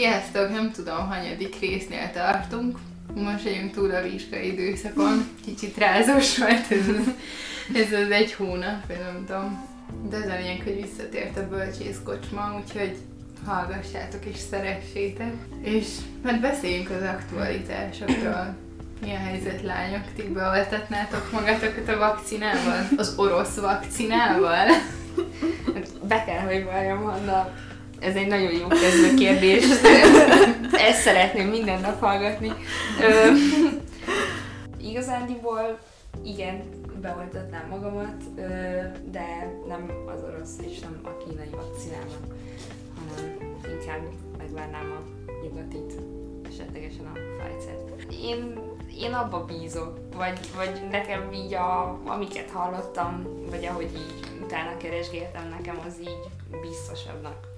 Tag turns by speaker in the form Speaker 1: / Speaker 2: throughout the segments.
Speaker 1: Sziasztok! Nem tudom, hanyadik résznél tartunk. Most vagyunk túl a vizsgai időszakon. Kicsit rázós volt ez, ez az egy hónap, vagy nem tudom. De az a lényeg, hogy visszatért a bölcsész kocsma, úgyhogy hallgassátok és szeressétek. És hát beszéljünk az aktualitásokról. Mi a helyzet, lányok? Ti beoltatnátok magatokat a vakcinával? Az orosz vakcinával?
Speaker 2: Be kell, hogy valljam, Hanna, ez egy nagyon jó kezdő kérdés. Ezt szeretném minden nap hallgatni. Ö, igazándiból igen, beoltatnám magamat, de nem az orosz és nem a kínai vakcinával, hanem inkább megvárnám a nyugatit, esetlegesen a Pfizer-t. Én, én abba bízok, vagy, vagy nekem így, a, amiket hallottam, vagy ahogy így utána keresgéltem, nekem az így biztosabbnak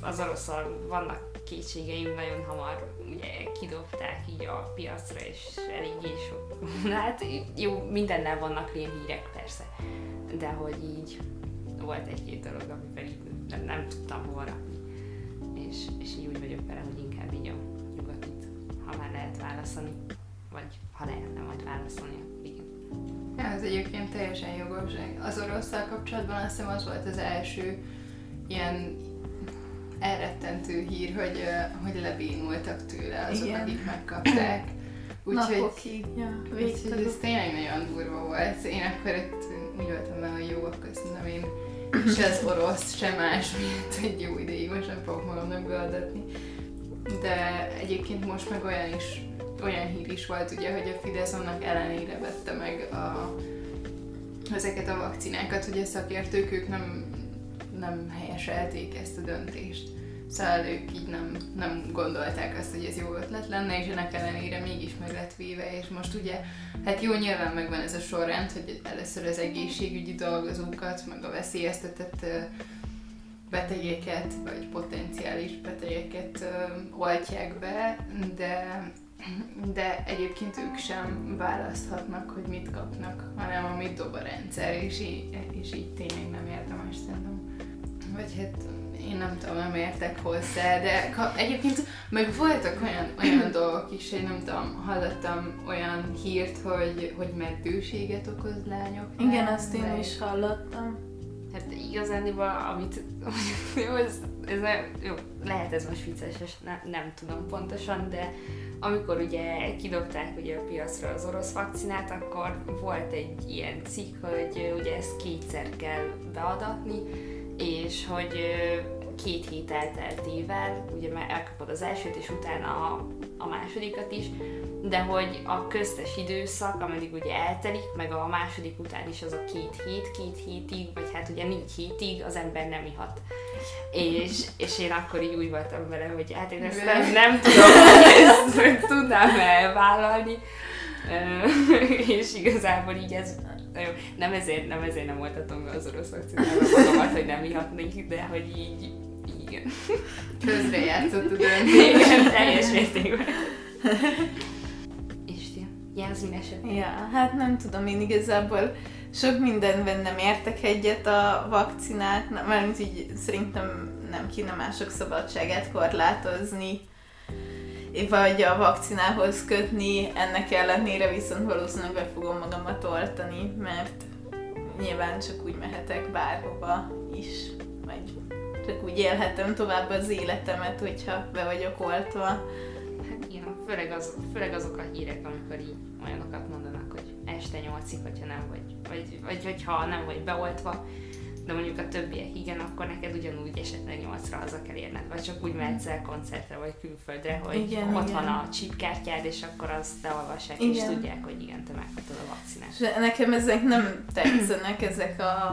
Speaker 2: Az oroszal vannak kétségeim, nagyon hamar ugye kidobták így a piacra, és eléggé sok. Hát jó, mindennel vannak hírek persze, de hogy így volt egy-két dolog, amivel így nem, nem tudtam hova. És, és így úgy vagyok vele, hogy inkább így a nyugatit, ha már lehet válaszolni, vagy ha lehetne majd válaszolni, igen.
Speaker 1: Ja, ez egyébként teljesen jogos. Az orosszal kapcsolatban azt hiszem az volt az első ilyen elrettentő hír, hogy, hogy lebénultak tőle azok,
Speaker 3: Igen.
Speaker 1: akik megkapták. Úgyhogy
Speaker 3: ja,
Speaker 1: Úgyhogy ez tényleg nagyon durva volt. Én akkor itt úgy voltam vele, hogy jó, akkor szerintem én se az orosz, se más miatt egy jó ideig most nem fogok magamnak beadatni. De egyébként most meg olyan is, olyan hír is volt ugye, hogy a Fidesz annak ellenére vette meg a, ezeket a vakcinákat, hogy a szakértők ők nem, nem helyeselték ezt a döntést. Szóval ők így nem, nem gondolták azt, hogy ez jó ötlet lenne, és ennek ellenére mégis meg lett véve, és most ugye, hát jó, nyilván megvan ez a sorrend, hogy először az egészségügyi dolgozókat, meg a veszélyeztetett betegeket, vagy potenciális betegeket oltják be, de, de egyébként ők sem választhatnak, hogy mit kapnak, hanem amit dob a rendszer, és így, és így tényleg nem érdemes szerintem. Vagy hát én nem tudom, nem értek hozzá, de ka- egyébként meg voltak olyan, olyan dolgok is, hogy nem tudom, hallottam olyan hírt, hogy, hogy meddőséget okoz lányok.
Speaker 3: Igen, azt én is hallottam.
Speaker 2: Hát igazániból, amit jó, ez, ez jó, lehet ez most vicces, és ne, nem tudom pontosan, de amikor ugye kidobták ugye a piacra az orosz vakcinát, akkor volt egy ilyen cikk, hogy ugye ezt kétszer kell beadatni, és hogy két hét elteltével, ugye már elkapod az elsőt, és utána a, a másodikat is, de hogy a köztes időszak, ameddig ugye eltelik, meg a második után is az a két hét, két hétig, vagy hát ugye négy hétig az ember nem ihat. És, és én akkor így úgy voltam vele, hogy hát én ezt nem, nem tudom, hogy ezt tudnám elvállalni. És igazából így ez, na jó, nem ezért, nem ezért nem oltatom be az orosz vakcinával magamat, hogy nem ihatnék, de hogy így, igen.
Speaker 1: Közrejátszott a döntés.
Speaker 2: Igen, teljes mértékben. És ti? Jászmin eset?
Speaker 3: Ja, hát nem tudom, én igazából sok mindenben nem értek egyet a vakcinák, mert így szerintem nem kéne mások szabadságát korlátozni, vagy a vakcinához kötni, ennek ellenére viszont valószínűleg be fogom magamat oltani, mert nyilván csak úgy mehetek bárhova is, vagy csak úgy élhetem tovább az életemet, hogyha be vagyok oltva.
Speaker 2: Hát igen, főleg, az, főleg azok a hírek, amikor így olyanokat mondanak, hogy este nyolcig, hogyha nem vagy, vagy, vagy hogyha nem vagy beoltva, de mondjuk a többiek igen, akkor neked ugyanúgy esetleg nyolcra haza kell érned, vagy csak úgy mehetsz el koncertre, vagy külföldre, hogy
Speaker 3: Igen,
Speaker 2: ott
Speaker 3: igen.
Speaker 2: van a chipkártyád, és akkor azt beolvassák, és tudják, hogy igen, te megkaptad a vakcinát.
Speaker 3: Nekem ezek nem tetszenek, ezek a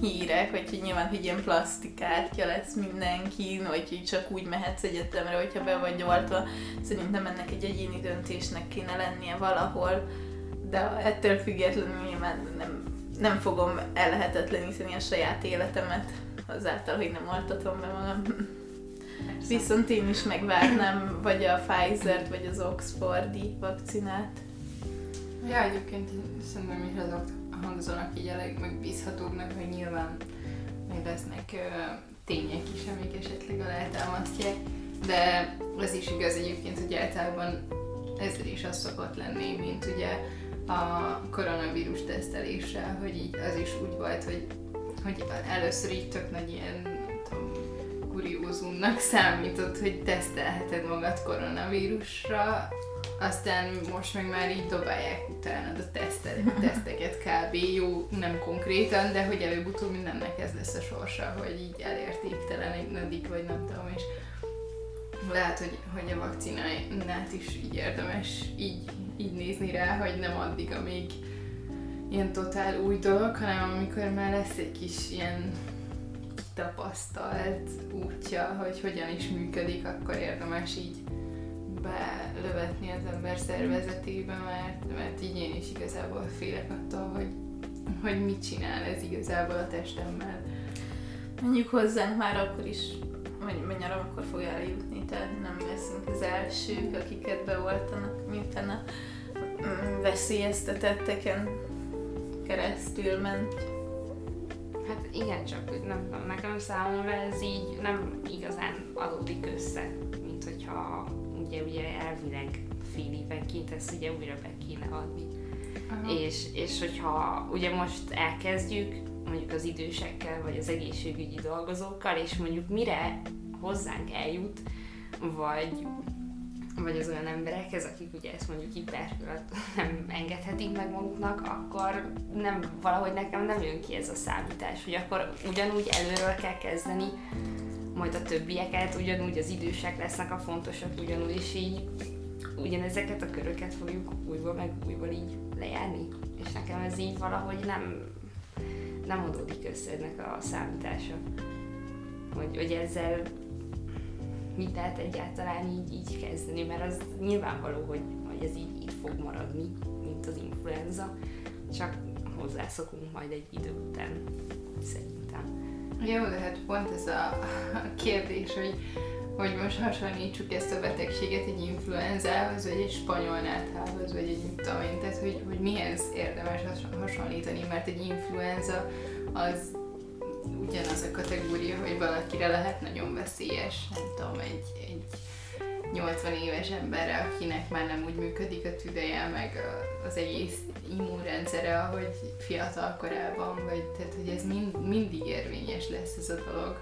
Speaker 3: hírek, hogy hogy nyilván, hogy ilyen plastikártya lesz mindenkin, vagy hogy csak úgy mehetsz egyetemre, hogyha be vagy oltva. Szerintem ennek egy egyéni döntésnek kéne lennie valahol, de ettől függetlenül nyilván nem, nem fogom ellehetetleníteni a saját életemet azáltal, hogy nem oltatom be magam.
Speaker 2: Persze.
Speaker 3: Viszont én is megvárnám vagy a Pfizer-t, vagy az Oxfordi vakcinát.
Speaker 1: Ja, egyébként szerintem is azok hangzanak így a legmegbízhatóbbnak, hogy nyilván meg lesznek ö, tények is, amik esetleg alátámasztják, de az is igaz egyébként, hogy általában ezzel is az szokott lenni, mint ugye a koronavírus teszteléssel, hogy így az is úgy volt, hogy, hogy először így tök nagy ilyen kuriózumnak számított, hogy tesztelheted magad koronavírusra, aztán most meg már így dobálják utána a tesztet, teszteket kb. Jó, nem konkrétan, de hogy előbb-utóbb mindennek ez lesz a sorsa, hogy így elértéktelenedik, vagy nem tudom, és lehet, hogy, hogy a vakcinát is így érdemes így, így nézni rá, hogy nem addig, amíg ilyen totál új dolog, hanem amikor már lesz egy kis ilyen tapasztalt útja, hogy hogyan is működik, akkor érdemes így belövetni az ember szervezetébe, mert, mert így én is igazából félek attól, hogy, hogy mit csinál ez igazából a testemmel.
Speaker 3: Menjünk hozzánk már akkor is, vagy mennyire akkor fog eljutni, tehát nem leszünk az elsők, akiket beoltanak, miután a mm, veszélyeztetetteken keresztül ment.
Speaker 2: Hát igen, csak nem tudom, nekem számomra ez így nem igazán adódik össze, mint hogyha ugye, ugye elvileg fél évenként ezt ugye újra be kéne adni. És, és hogyha ugye most elkezdjük mondjuk az idősekkel, vagy az egészségügyi dolgozókkal, és mondjuk mire hozzánk eljut, vagy vagy az olyan emberekhez, akik ugye ezt mondjuk itt nem engedhetik meg maguknak, akkor nem, valahogy nekem nem jön ki ez a számítás, hogy akkor ugyanúgy előről kell kezdeni, majd a többieket, ugyanúgy az idősek lesznek a fontosak, ugyanúgy, és így ugyanezeket a köröket fogjuk újból meg újból így lejárni. És nekem ez így valahogy nem, nem adódik össze ennek a számítása. Hogy, hogy ezzel lehet egyáltalán így, így kezdeni, mert az nyilvánvaló, hogy, hogy ez így itt fog maradni, mint az influenza, csak hozzászokunk majd egy idő után, szerintem.
Speaker 1: Jó, de hát pont ez a kérdés, hogy, hogy most hasonlítsuk ezt a betegséget egy influenzához, vagy egy spanyol náthához, vagy egy mit tudom én, tehát hogy, hogy mihez érdemes hasonlítani, mert egy influenza az ugyanaz a kategória, hogy valakire lehet nagyon veszélyes, nem tudom, egy, egy 80 éves emberre, akinek már nem úgy működik a tüdeje, meg az egész immunrendszere, ahogy fiatal korában, vagy tehát, hogy ez mind, mindig érvényes lesz ez a dolog.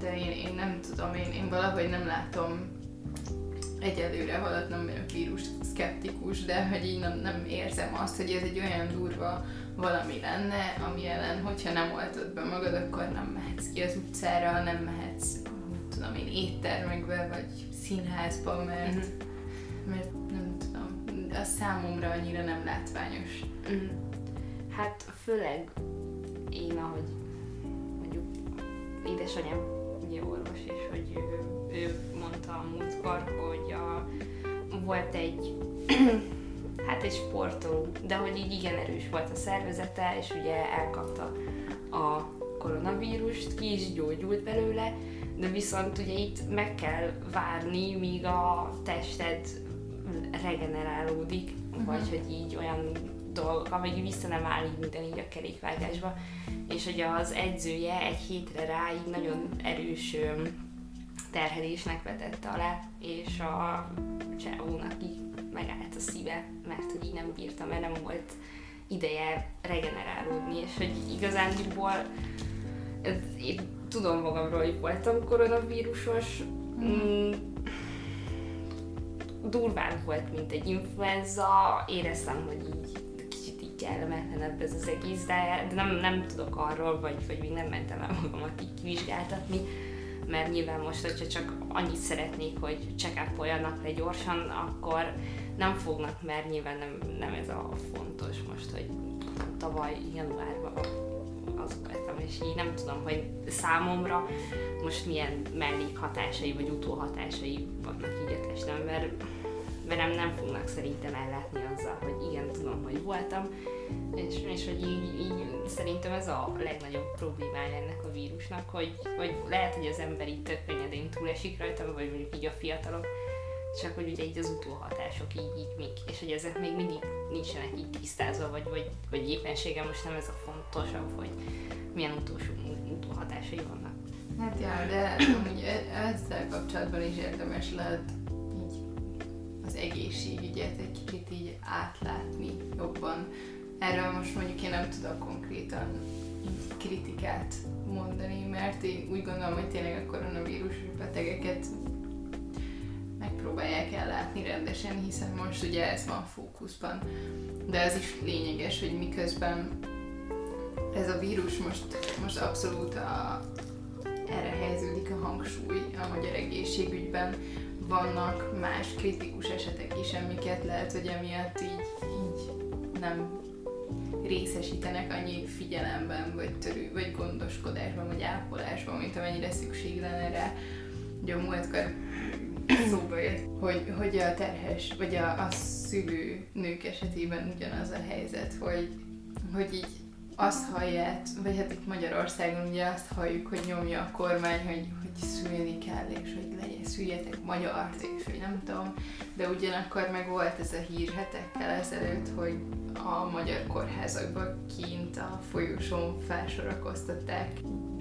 Speaker 1: De én, én nem tudom, én, én valahogy nem látom egyelőre, halad nem vagyok vírus szkeptikus, de hogy így nem, nem érzem azt, hogy ez egy olyan durva valami lenne, ami ellen, hogyha nem oltod be magad, akkor nem mehetsz ki az utcára, nem mehetsz, tudom én, éttermekbe, vagy színházba, mert, uh-huh. mert nem tudom, a számomra annyira nem látványos. Uh-huh.
Speaker 2: Hát főleg én, ahogy mondjuk édesanyám ugye orvos, és hogy ő, ő mondta a múltkor, hogy a, volt egy hát egy sportoló, de hogy így igen erős volt a szervezete, és ugye elkapta a koronavírust, ki is gyógyult belőle, de viszont ugye itt meg kell várni, míg a tested regenerálódik, uh-huh. vagy hogy így olyan dolgok, vagy vissza nem áll így minden így a kerékvágásba, és hogy az edzője egy hétre rá így nagyon erős terhelésnek vetette alá, és a csávónak így megállt a szíve, mert hogy így nem bírta, mert nem volt ideje regenerálódni, és hogy igazándiból én tudom magamról, hogy voltam koronavírusos, mm, durván volt, mint egy influenza, éreztem, hogy így kicsit így kellemetlenebb ez az egész, de, de nem, nem tudok arról, vagy, vagy még nem mentem el magamat így kivizsgáltatni, mert nyilván most, hogyha csak annyit szeretnék, hogy check up le gyorsan, akkor nem fognak, mert nyilván nem, nem ez a fontos most, hogy tavaly januárban az voltam, és így nem tudom, hogy számomra most milyen mellékhatásai vagy utóhatásai vannak így a testem, mert velem nem fognak szerintem ellátni azzal, hogy igen, tudom, hogy voltam, és, és hogy így, így szerintem ez a legnagyobb problémája ennek a vírusnak, hogy, hogy lehet, hogy az ember így tök könnyedén túlesik rajta, vagy mondjuk így a fiatalok, csak hogy ugye így az utóhatások így, így még, és hogy ezek még mindig nincsenek így tisztázva, vagy, vagy, vagy éppenséggel most nem ez a fontosabb, hogy milyen utolsó utóhatásai vannak.
Speaker 1: Hát ja, de amúgy e- ezzel kapcsolatban is érdemes lehet így az egészségügyet egy kicsit így átlátni jobban. Erről most mondjuk én nem tudok konkrétan kritikát mondani, mert én úgy gondolom, hogy tényleg a koronavírus betegeket megpróbálják ellátni rendesen, hiszen most ugye ez van fókuszban. De ez is lényeges, hogy miközben ez a vírus most, most abszolút a, erre helyeződik a hangsúly a magyar egészségügyben. Vannak más kritikus esetek is, amiket lehet, hogy emiatt így, így nem részesítenek annyi figyelemben, vagy törő, vagy gondoskodásban, vagy ápolásban, mint amennyire szükség lenne rá. Ugye a múltkor szóba jött, hogy, hogy a terhes, vagy a, a szülő nők esetében ugyanaz a helyzet, hogy, hogy így azt hallják, vagy hát itt Magyarországon ugye azt halljuk, hogy nyomja a kormány, hogy, hogy szülni kell, és hogy legyen, szüljetek magyart, és hogy nem tudom, de ugyanakkor meg volt ez a hír hetekkel ezelőtt, hogy a magyar kórházakban kint a folyosón felsorakoztatták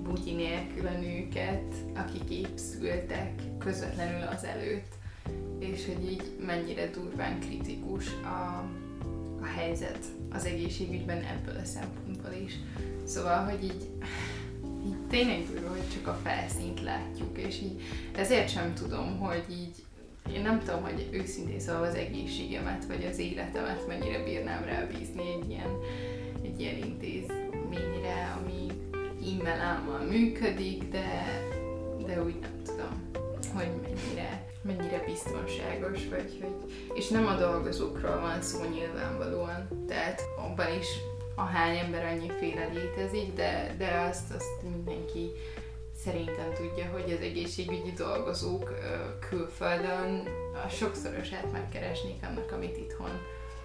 Speaker 1: bugyi nélkül a nőket, akik épp szültek közvetlenül az előtt, és hogy így mennyire durván kritikus a, a helyzet az egészségügyben ebből a szempontból is. Szóval, hogy így, így tényleg durva, hogy csak a felszínt látjuk, és így ezért sem tudom, hogy így én nem tudom, hogy őszintén szóval az egészségemet, vagy az életemet mennyire bírnám rábízni egy ilyen, egy ilyen intézményre, ami immelámmal működik, de, de úgy nem tudom, hogy mennyire, mennyire biztonságos, vagy hogy, és nem a dolgozókról van szó nyilvánvalóan, tehát abban is a hány ember annyiféle létezik, de, de azt, azt mindenki szerintem tudja, hogy az egészségügyi dolgozók külföldön a sokszorosát megkeresnék annak, amit itthon.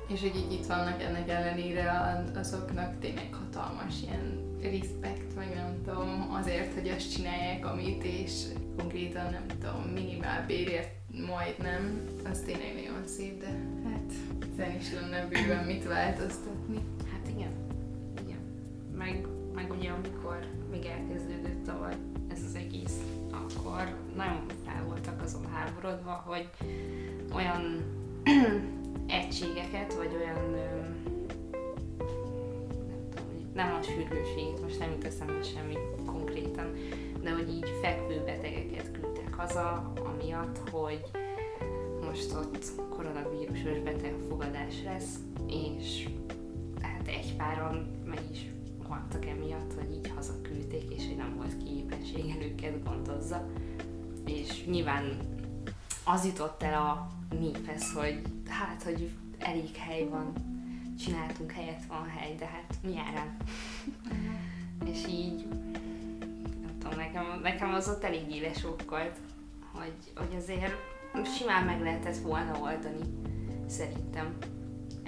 Speaker 1: És hogy így itt vannak ennek ellenére azoknak tényleg hatalmas ilyen respekt, vagy nem tudom, azért, hogy azt csinálják, amit, és konkrétan nem tudom, minimál bérért majdnem, az tényleg nagyon szép, de hát ezen is lenne bőven mit változtatni.
Speaker 2: Hát igen, igen. Meg, meg ugye amikor még elkezdődött tavaly ez az egész, akkor nagyon fel voltak azon háborodva, hogy olyan egységeket, vagy olyan nem a sürgőségét, most nem jut semmi konkrétan, de hogy így fekvő betegeket küldtek haza, amiatt, hogy most ott koronavírusos betegfogadás lesz, és hát egy páron meg is haltak emiatt, hogy így hazaküldték, és hogy nem volt képessége őket gondozza. És nyilván az jutott el a néphez, hogy hát, hogy elég hely van, csináltunk helyet, van hely, de hát mi árán? és így, nem tudom, nekem, nekem az ott elég éles okkolt, hogy, hogy azért simán meg lehetett volna oldani, szerintem.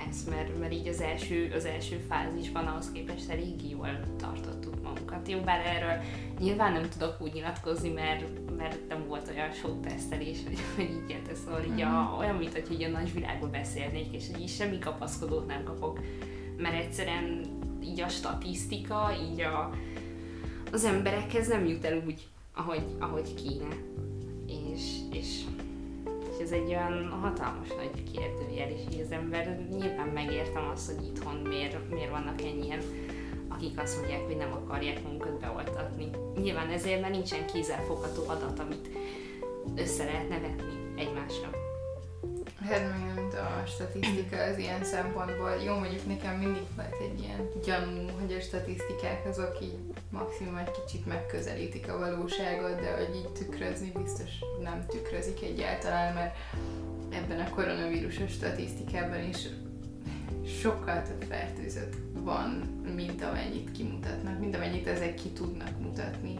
Speaker 2: Ezt, mert, mert így az első, az első fázisban ahhoz képest elég jól tartottuk magunkat. Jó, bár erről nyilván nem tudok úgy nyilatkozni, mert, mert nem volt olyan sok tesztelés, hogy, hogy így érte, szóval így a, mhm. olyan, mint hogy így a nagyvilágban beszélnék, és így semmi kapaszkodót nem kapok, mert egyszerűen így a statisztika, így a, az emberekhez nem jut el úgy, ahogy, ahogy kéne. És, és ez egy olyan hatalmas nagy kérdőjel, és így az ember nyilván megértem azt, hogy itthon miért, miért vannak ennyien, akik azt mondják, hogy nem akarják magukat beoltatni. Nyilván ezért, mert nincsen kézzelfogható adat, amit össze lehetne vetni egymásra.
Speaker 1: Hát meg nem a statisztika az ilyen szempontból. Jó, mondjuk nekem mindig volt egy ilyen gyanú, hogy a statisztikák azok így maximum egy kicsit megközelítik a valóságot, de hogy így tükrözni biztos nem tükrözik egyáltalán, mert ebben a koronavírusos statisztikában is sokkal több fertőzött van, mint amennyit kimutatnak, mint amennyit ezek ki tudnak mutatni.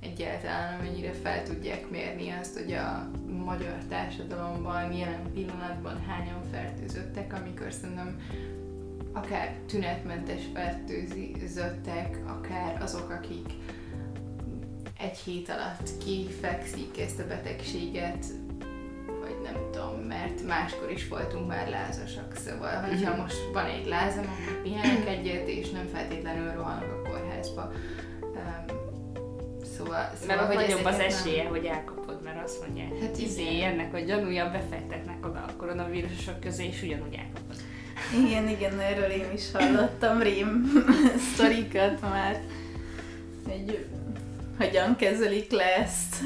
Speaker 1: Egyáltalán, amennyire fel tudják mérni azt, hogy a magyar társadalomban jelen pillanatban hányan fertőzöttek, amikor szerintem akár tünetmentes fertőzöttek, akár azok, akik egy hét alatt kifekszik ezt a betegséget, vagy nem tudom, mert máskor is voltunk már lázasak, szóval, hogyha
Speaker 2: Mhm.
Speaker 1: most van egy lázam, akkor pihenek egyet, és nem feltétlenül rohanok a kórházba. Szóval, szóval
Speaker 2: Mert ott nagyobb az esélye, hogy elkapod, mert azt mondják,
Speaker 1: Hát
Speaker 2: hát izé, ennek a gyanúja befektetnek oda a koronavírusok közé, és ugyanúgy elkapod.
Speaker 3: Igen, igen, erről én is hallottam rém sztorikat már, hogy hogyan kezelik le ezt.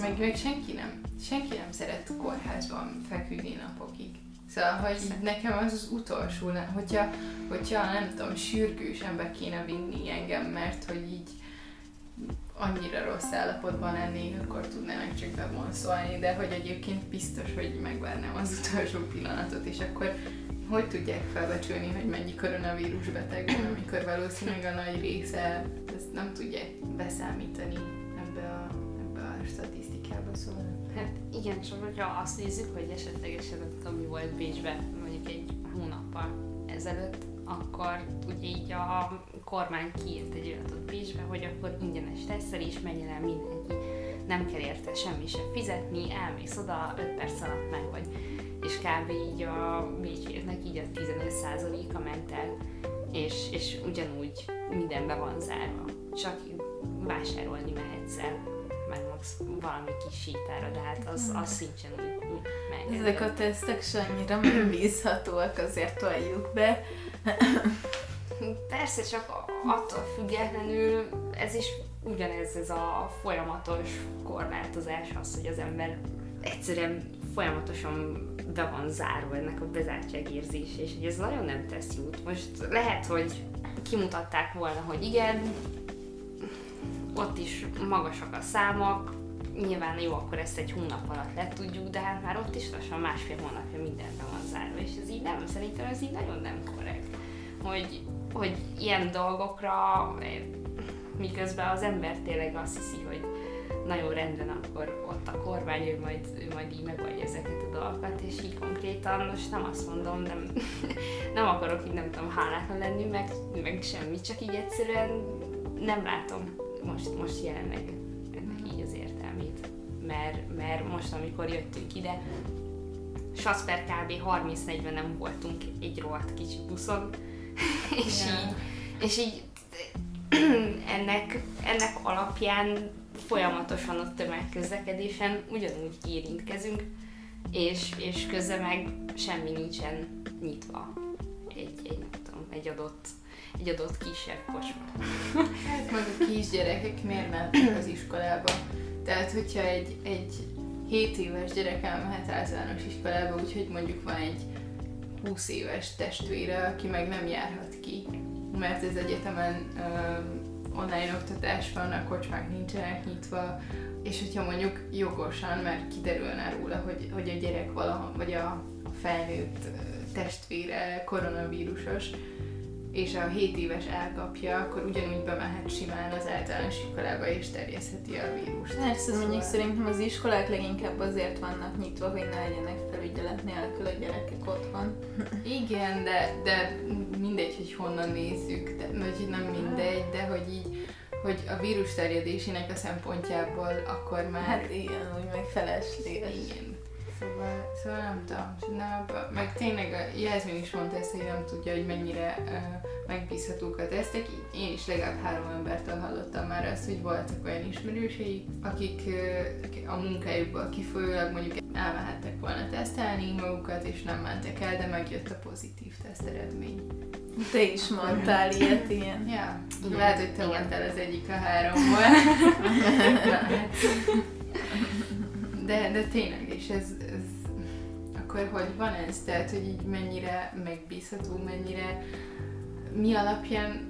Speaker 1: Meg, meg senki nem, senki nem szeret kórházban feküdni napokig. Szóval, hogy így nekem az az utolsó, hogyha, hogyha nem tudom, sürgősen be kéne vinni engem, mert hogy így annyira rossz állapotban lennék, akkor tudnának csak bevonszolni, de hogy egyébként biztos, hogy megvárnám az utolsó pillanatot, és akkor hogy tudják felbecsülni, hogy mennyi koronavírus beteg van, amikor valószínűleg a nagy része ezt nem tudják beszámítani ebbe a, ebbe a statisztikába, szóval.
Speaker 2: Hát igen, csak hogyha azt nézzük, hogy esetlegesen nem tudom, mi volt Bécsben mondjuk egy hónappal ezelőtt, akkor ugye így a kormány kiírt egy olyat ott Bécsbe, hogy akkor ingyenes tesztelés, menjen el mindenki, nem kell érte semmi sem fizetni, elmész oda, 5 perc alatt meg vagy. És kb. így a bécsieknek így a 15%-a ment el, és, és ugyanúgy minden be van zárva. Csak vásárolni mehetsz el, max valami kis sétára, de hát az, az szintén úgy, úgy meg.
Speaker 3: Ezek a tesztek se annyira megbízhatóak, azért toljuk be.
Speaker 2: Persze, csak attól függetlenül ez is ugyanez ez a folyamatos korlátozás, az, hogy az ember egyszerűen folyamatosan be van zárva ennek a bezártságérzés, és hogy ez nagyon nem tesz jót. Most lehet, hogy kimutatták volna, hogy igen, ott is magasak a számok, nyilván jó, akkor ezt egy hónap alatt le tudjuk, de hát már ott is lassan másfél hónapja mindenbe van zárva, és ez így nem, szerintem ez így nagyon nem korrekt, hogy, hogy ilyen dolgokra, miközben az ember tényleg azt hiszi, hogy nagyon rendben, akkor ott a kormány, ő majd, ő majd így megoldja ezeket a dolgokat, és így konkrétan, most nem azt mondom, nem, nem akarok így nem tudom hálátlan lenni, meg, meg semmi, csak így egyszerűen nem látom most, most jelenleg ennek így az értelmét. Mert, mert most, amikor jöttünk ide, Sasz per kb. 30-40 nem voltunk egy rohadt kicsi buszon, és
Speaker 1: Ja.
Speaker 2: így, és így ennek, ennek alapján folyamatosan a tömegközlekedésen ugyanúgy érintkezünk, és, és közben meg semmi nincsen nyitva egy, egy, nem tudom, egy adott, egy adott kisebb kocsma.
Speaker 1: Hát meg a kisgyerekek miért mennek az iskolába? Tehát, hogyha egy, egy 7 éves gyerek elmehet általános iskolába, úgyhogy mondjuk van egy 20 éves testvére, aki meg nem járhat ki, mert az egyetemen ö, online oktatás van, a kocsmák nincsenek nyitva, és hogyha mondjuk jogosan, mert kiderülne róla, hogy, hogy a gyerek valaha, vagy a, felnőtt testvére koronavírusos, és a 7 éves elkapja, akkor ugyanúgy bemehet simán az általános iskolába és terjesztheti a vírust.
Speaker 3: Persze, mondjuk
Speaker 1: Szóval-
Speaker 3: szerintem az iskolák leginkább azért vannak nyitva, hogy ne legyenek felügyelet nélkül a gyerekek otthon.
Speaker 1: Igen, de, de mindegy, hogy honnan nézzük, de, vagy nem mindegy, de hogy így, hogy a vírus terjedésének a szempontjából akkor már...
Speaker 3: Hát igen, úgy meg felesleges.
Speaker 1: igen. Szóval, szóval nem tudom, abba- meg tényleg a Jászmin is mondta ezt, hogy nem tudja, hogy mennyire uh, megbízhatók a tesztek. Én is legalább három embertől hallottam már azt, hogy voltak olyan ismerőseik, akik uh, a munkájukból kifolyólag mondjuk elmehettek volna tesztelni magukat, és nem mentek el, de megjött a pozitív teszt eredmény.
Speaker 3: Te is mondtál ilyet, igen.
Speaker 1: Ja,
Speaker 2: Igen.
Speaker 1: lehet, hogy te
Speaker 2: Igen.
Speaker 1: voltál az egyik a háromból. De, de tényleg, és ez akkor hogy van ez? Tehát, hogy így mennyire megbízható, mennyire mi alapján.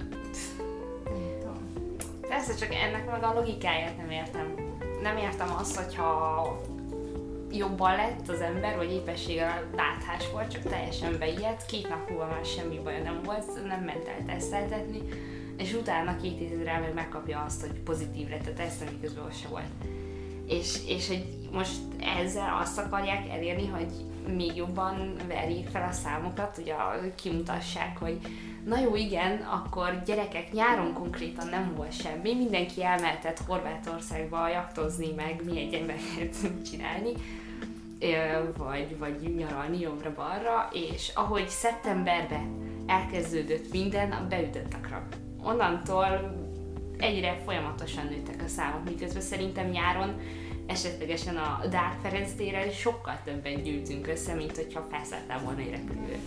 Speaker 2: Persze, csak ennek meg a logikáját nem értem. Nem értem azt, hogyha jobban lett az ember, vagy éppenséggel láthás volt, csak teljesen beijedt, két nap múlva már semmi baja nem volt, nem ment el teszteltetni, és utána két hétre meg megkapja azt, hogy pozitív lett a teszt, miközben se volt. És, és hogy most ezzel azt akarják elérni, hogy még jobban verjék fel a számokat, ugye kimutassák, hogy na jó, igen, akkor gyerekek nyáron konkrétan nem volt semmi, mindenki elmehetett Horvátországba jaktozni, meg mi egy embereket csinálni, vagy, vagy nyaralni jobbra-balra, és ahogy szeptemberben elkezdődött minden, beütött a krab. Onnantól egyre folyamatosan nőttek a számok, miközben szerintem nyáron esetlegesen a Dark Ferenc térrel sokkal többen gyűjtünk össze, mint hogyha felszálltál volna egy repülőre.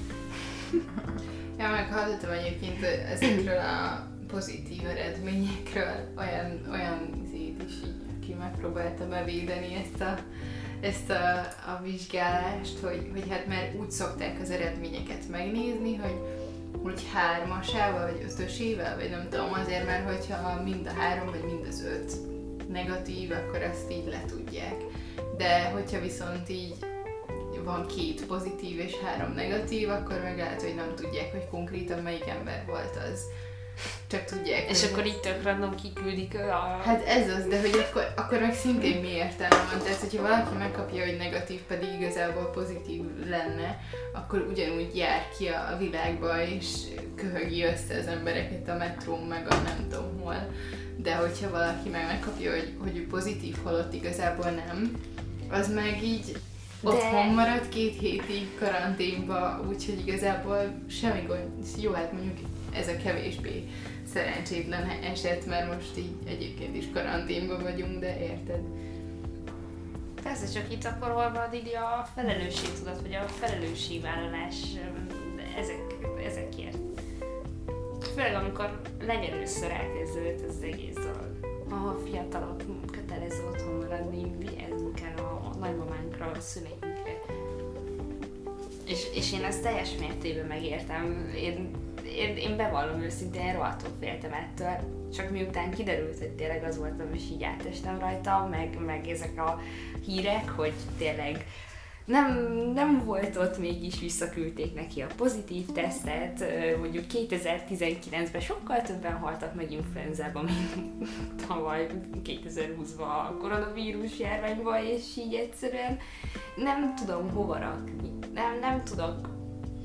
Speaker 1: Ja, meg hallottam egyébként ezekről a pozitív eredményekről, olyan, olyan izét is így, aki megpróbálta bevédeni ezt a, ezt a, a vizsgálást, hogy, hogy hát már úgy szokták az eredményeket megnézni, hogy hogy hármasával, vagy ötösével, vagy nem tudom, azért mert hogyha mind a három, vagy mind az öt negatív, akkor ezt így le tudják. De hogyha viszont így van két pozitív és három negatív, akkor meg lehet, hogy nem tudják, hogy konkrétan melyik ember volt az. Csak tudják.
Speaker 2: És akkor így tök random kiküldik a...
Speaker 1: Hát ez az, de hogy akkor, akkor meg szintén mi értelme van. Tehát, hogyha valaki megkapja, hogy negatív, pedig igazából pozitív lenne, akkor ugyanúgy jár ki a világba, és köhögi össze az embereket a metrón, meg a nem tudom hol. De hogyha valaki meg megkapja, hogy, hogy ő pozitív, holott igazából nem, az meg így de... otthon marad két hétig karanténba, úgyhogy igazából semmi gond. Jó, hát mondjuk ez a kevésbé szerencsétlen eset, mert most így egyébként is karanténban vagyunk, de érted?
Speaker 2: Persze, csak itt akkor hol van így a felelősségtudat, vagy a felelősségvállalás ezek, ezekért. Főleg amikor legelőször elkezdődött ez az egész dolog. Ahol fiatalok kötelező otthon maradni, vigyázni kell a nagymamánkra, a szüleinkre. És, és én ezt teljes mértében megértem. Én én, én bevallom őszintén, én rohadtul féltem ettől, csak miután kiderült, hogy tényleg az voltam, és így átestem rajta, meg, meg ezek a hírek, hogy tényleg nem, nem volt ott, mégis visszaküldték neki a pozitív tesztet. Mondjuk 2019-ben sokkal többen haltak meg influenzában, mint tavaly 2020-ban a koronavírus járványban, és így egyszerűen nem tudom hova rakni. Nem, nem tudok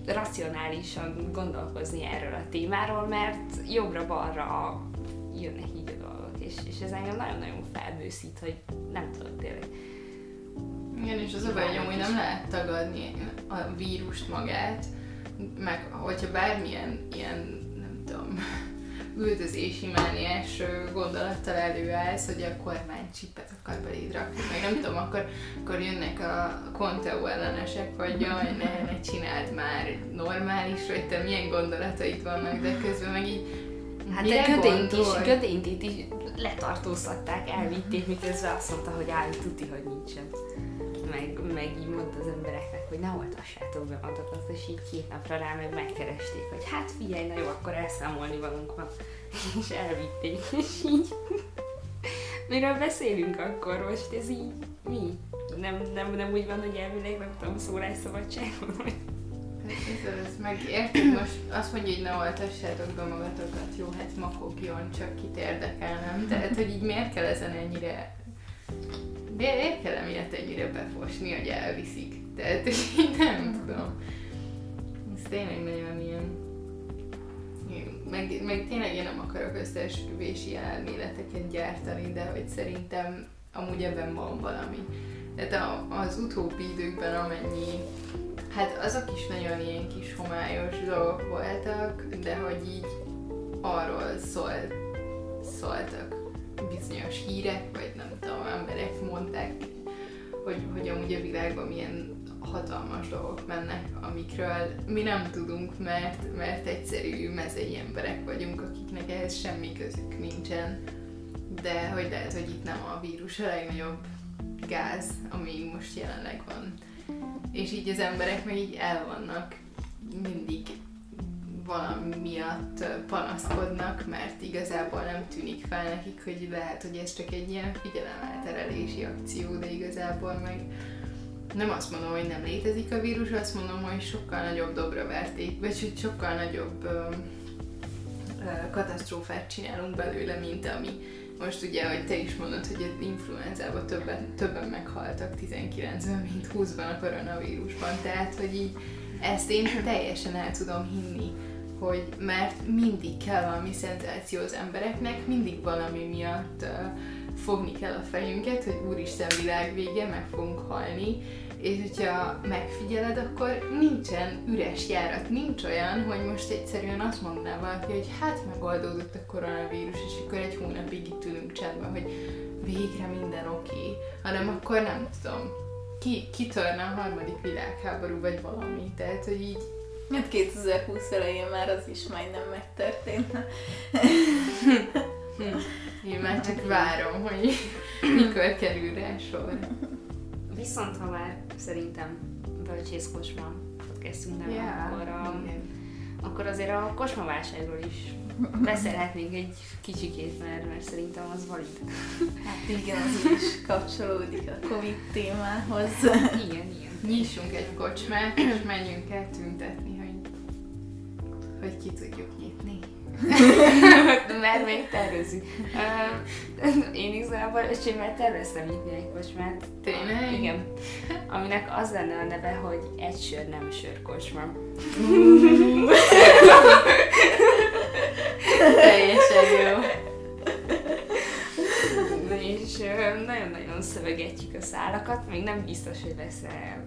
Speaker 2: racionálisan gondolkozni erről a témáról, mert jobbra-balra jönnek így a dolgok, és, és ez engem nagyon-nagyon felbőszít, hogy nem tudom tényleg.
Speaker 1: Igen, és az a baj, hogy nem lehet tagadni a vírust magát, meg hogyha bármilyen ilyen, nem tudom, üldözési mániás gondolattal előállsz, hogy a kormány csipet akar beléd rakni, meg nem tudom, akkor, akkor jönnek a Conteo ellenesek, hogy jaj, ne, ne csináld már normális, hogy te milyen gondolataid vannak, de közben meg így
Speaker 2: Hát de Gödényt is, Gödényt is letartóztatták, elvitték, miközben azt mondta, hogy állj, tuti, hogy nincsen. Meg, meg így mondta az embereknek, hogy ne oltassátok be magatokat, és így két napra rá meg megkeresték, hogy hát figyelj, na jó, akkor elszámolni valunk van. És elvitték, és így miről beszélünk akkor most, ez így mi? Nem, nem, nem úgy van, hogy elvileg nem tudom, szólásszabadságon, vagy
Speaker 1: ez, ez meg érted, most azt mondja, hogy ne oltassátok be magatokat, jó, hát makogjon, csak kit érdekel, nem? Tehát, hogy így miért kell ezen ennyire miért kell emiatt ennyire befosni, hogy elviszik? Tehát, így nem tudom. Ez tényleg nagyon ilyen meg, meg tényleg én nem akarok összeesküvési elméleteket gyártani, de hogy szerintem amúgy ebben van valami. Tehát az utóbbi időkben amennyi, hát azok is nagyon ilyen kis homályos dolgok voltak, de hogy így arról szól, szóltak bizonyos hírek, vagy nem tudom, emberek mondták, hogy, hogy amúgy a világban milyen hatalmas dolgok mennek, amikről mi nem tudunk, mert, mert egyszerű mezei emberek vagyunk, akiknek ehhez semmi közük nincsen. De hogy lehet, hogy itt nem a vírus a legnagyobb gáz, ami most jelenleg van. És így az emberek meg így el vannak mindig valami miatt panaszkodnak, mert igazából nem tűnik fel nekik, hogy lehet, hogy ez csak egy ilyen figyelemelterelési akció, de igazából meg nem azt mondom, hogy nem létezik a vírus, azt mondom, hogy sokkal nagyobb dobra verték, vagy hogy sokkal nagyobb ö, ö, katasztrófát csinálunk belőle, mint ami most ugye, hogy te is mondod, hogy az influenzában többen, többen meghaltak 19-ben, mint 20-ban a koronavírusban, tehát, hogy így ezt én teljesen el tudom hinni, hogy mert mindig kell valami szenzáció az embereknek, mindig valami miatt uh, fogni kell a fejünket, hogy úristen világ vége, meg fogunk halni, és hogyha megfigyeled, akkor nincsen üres járat, nincs olyan, hogy most egyszerűen azt mondaná valaki, hogy hát megoldódott a koronavírus, és akkor egy hónapig itt ülünk csendben, hogy végre minden oké, hanem akkor nem tudom, ki, kitörne a harmadik világháború, vagy valami, tehát, hogy így
Speaker 3: Hát 2020 elején már az is majdnem megtörtént.
Speaker 1: Én már csak várom, hogy mikor kerül rá sor.
Speaker 2: Viszont ha már szerintem Bölcsész Kosma podcastünk nem,
Speaker 1: Ja,
Speaker 2: akkor, a, akkor azért a kosmaválságról is beszélhetnénk egy kicsikét, mert, mert szerintem az valid.
Speaker 3: Hát igen, az is kapcsolódik a Covid témához.
Speaker 2: Igen, igen.
Speaker 1: Nyissunk egy kocsmát, és menjünk el tüntetni, hogy, hogy ki tudjuk nyitni.
Speaker 2: Mert még tervezzük. Uh, én igazából öcsémmel terveztem nyitni egy kocsmát.
Speaker 1: Tényleg?
Speaker 2: Igen. Aminek az lenne a neve, hogy egy sör nem sör kocsma.
Speaker 1: Teljesen jó.
Speaker 2: És ö, nagyon-nagyon szövegetjük a szálakat, még nem biztos, hogy lesz-e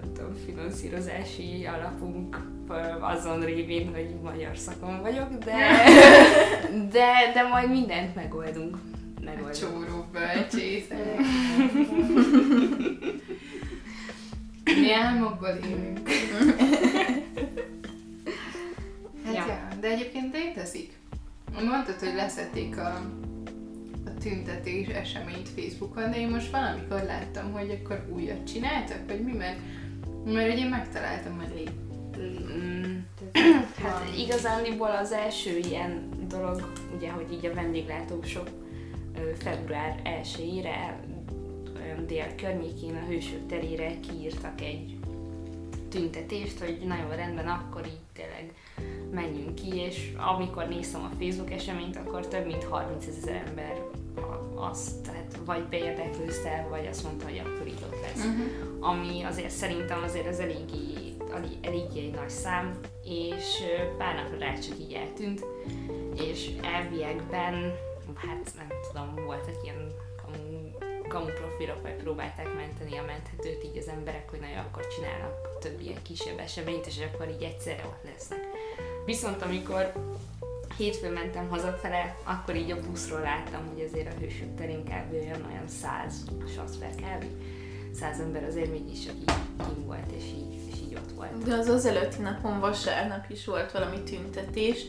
Speaker 2: nem tudom, finanszírozási alapunk azon révén, hogy magyar szakon vagyok, de, de, de majd mindent megoldunk.
Speaker 1: A
Speaker 2: megoldunk.
Speaker 1: csóró bölcsészek. Mi álmokból élünk. Hát
Speaker 2: Ja.
Speaker 1: ja. de egyébként létezik. Mondtad, hogy leszették a, a tüntetés eseményt Facebookon, de én most valamikor láttam, hogy akkor újat csináltak, vagy mi, mert, mert ugye megtaláltam a lé.
Speaker 2: Mm, Hát igazániból az első ilyen dolog, ugye, hogy így a vendéglátósok február 1-ére olyan dél környékén a Hősök terére kiírtak egy tüntetést, hogy nagyon rendben, akkor így tényleg menjünk ki, és amikor néztem a Facebook eseményt, akkor több mint 30 ezer ember azt, tehát vagy beérdeklőzte, vagy azt mondta, hogy akkor így ott lesz.
Speaker 1: Uh-huh.
Speaker 2: ami azért szerintem azért az eléggé, elég- eléggé egy nagy szám, és pár napra rá csak így eltűnt, és elviekben, hát nem tudom, voltak ilyen kamu, kamu profilok, vagy próbálták menteni a menthetőt így az emberek, hogy nagyon akkor csinálnak több ilyen kisebb eseményt, és akkor így egyszerre ott lesznek. Viszont amikor hétfőn mentem hazafele, akkor így a buszról láttam, hogy azért a hősök terén kb. olyan, olyan száz, sasz per kb. száz ember azért mégis így kim volt, és így, így ott volt.
Speaker 3: De az az előtti napon vasárnap is volt valami tüntetés,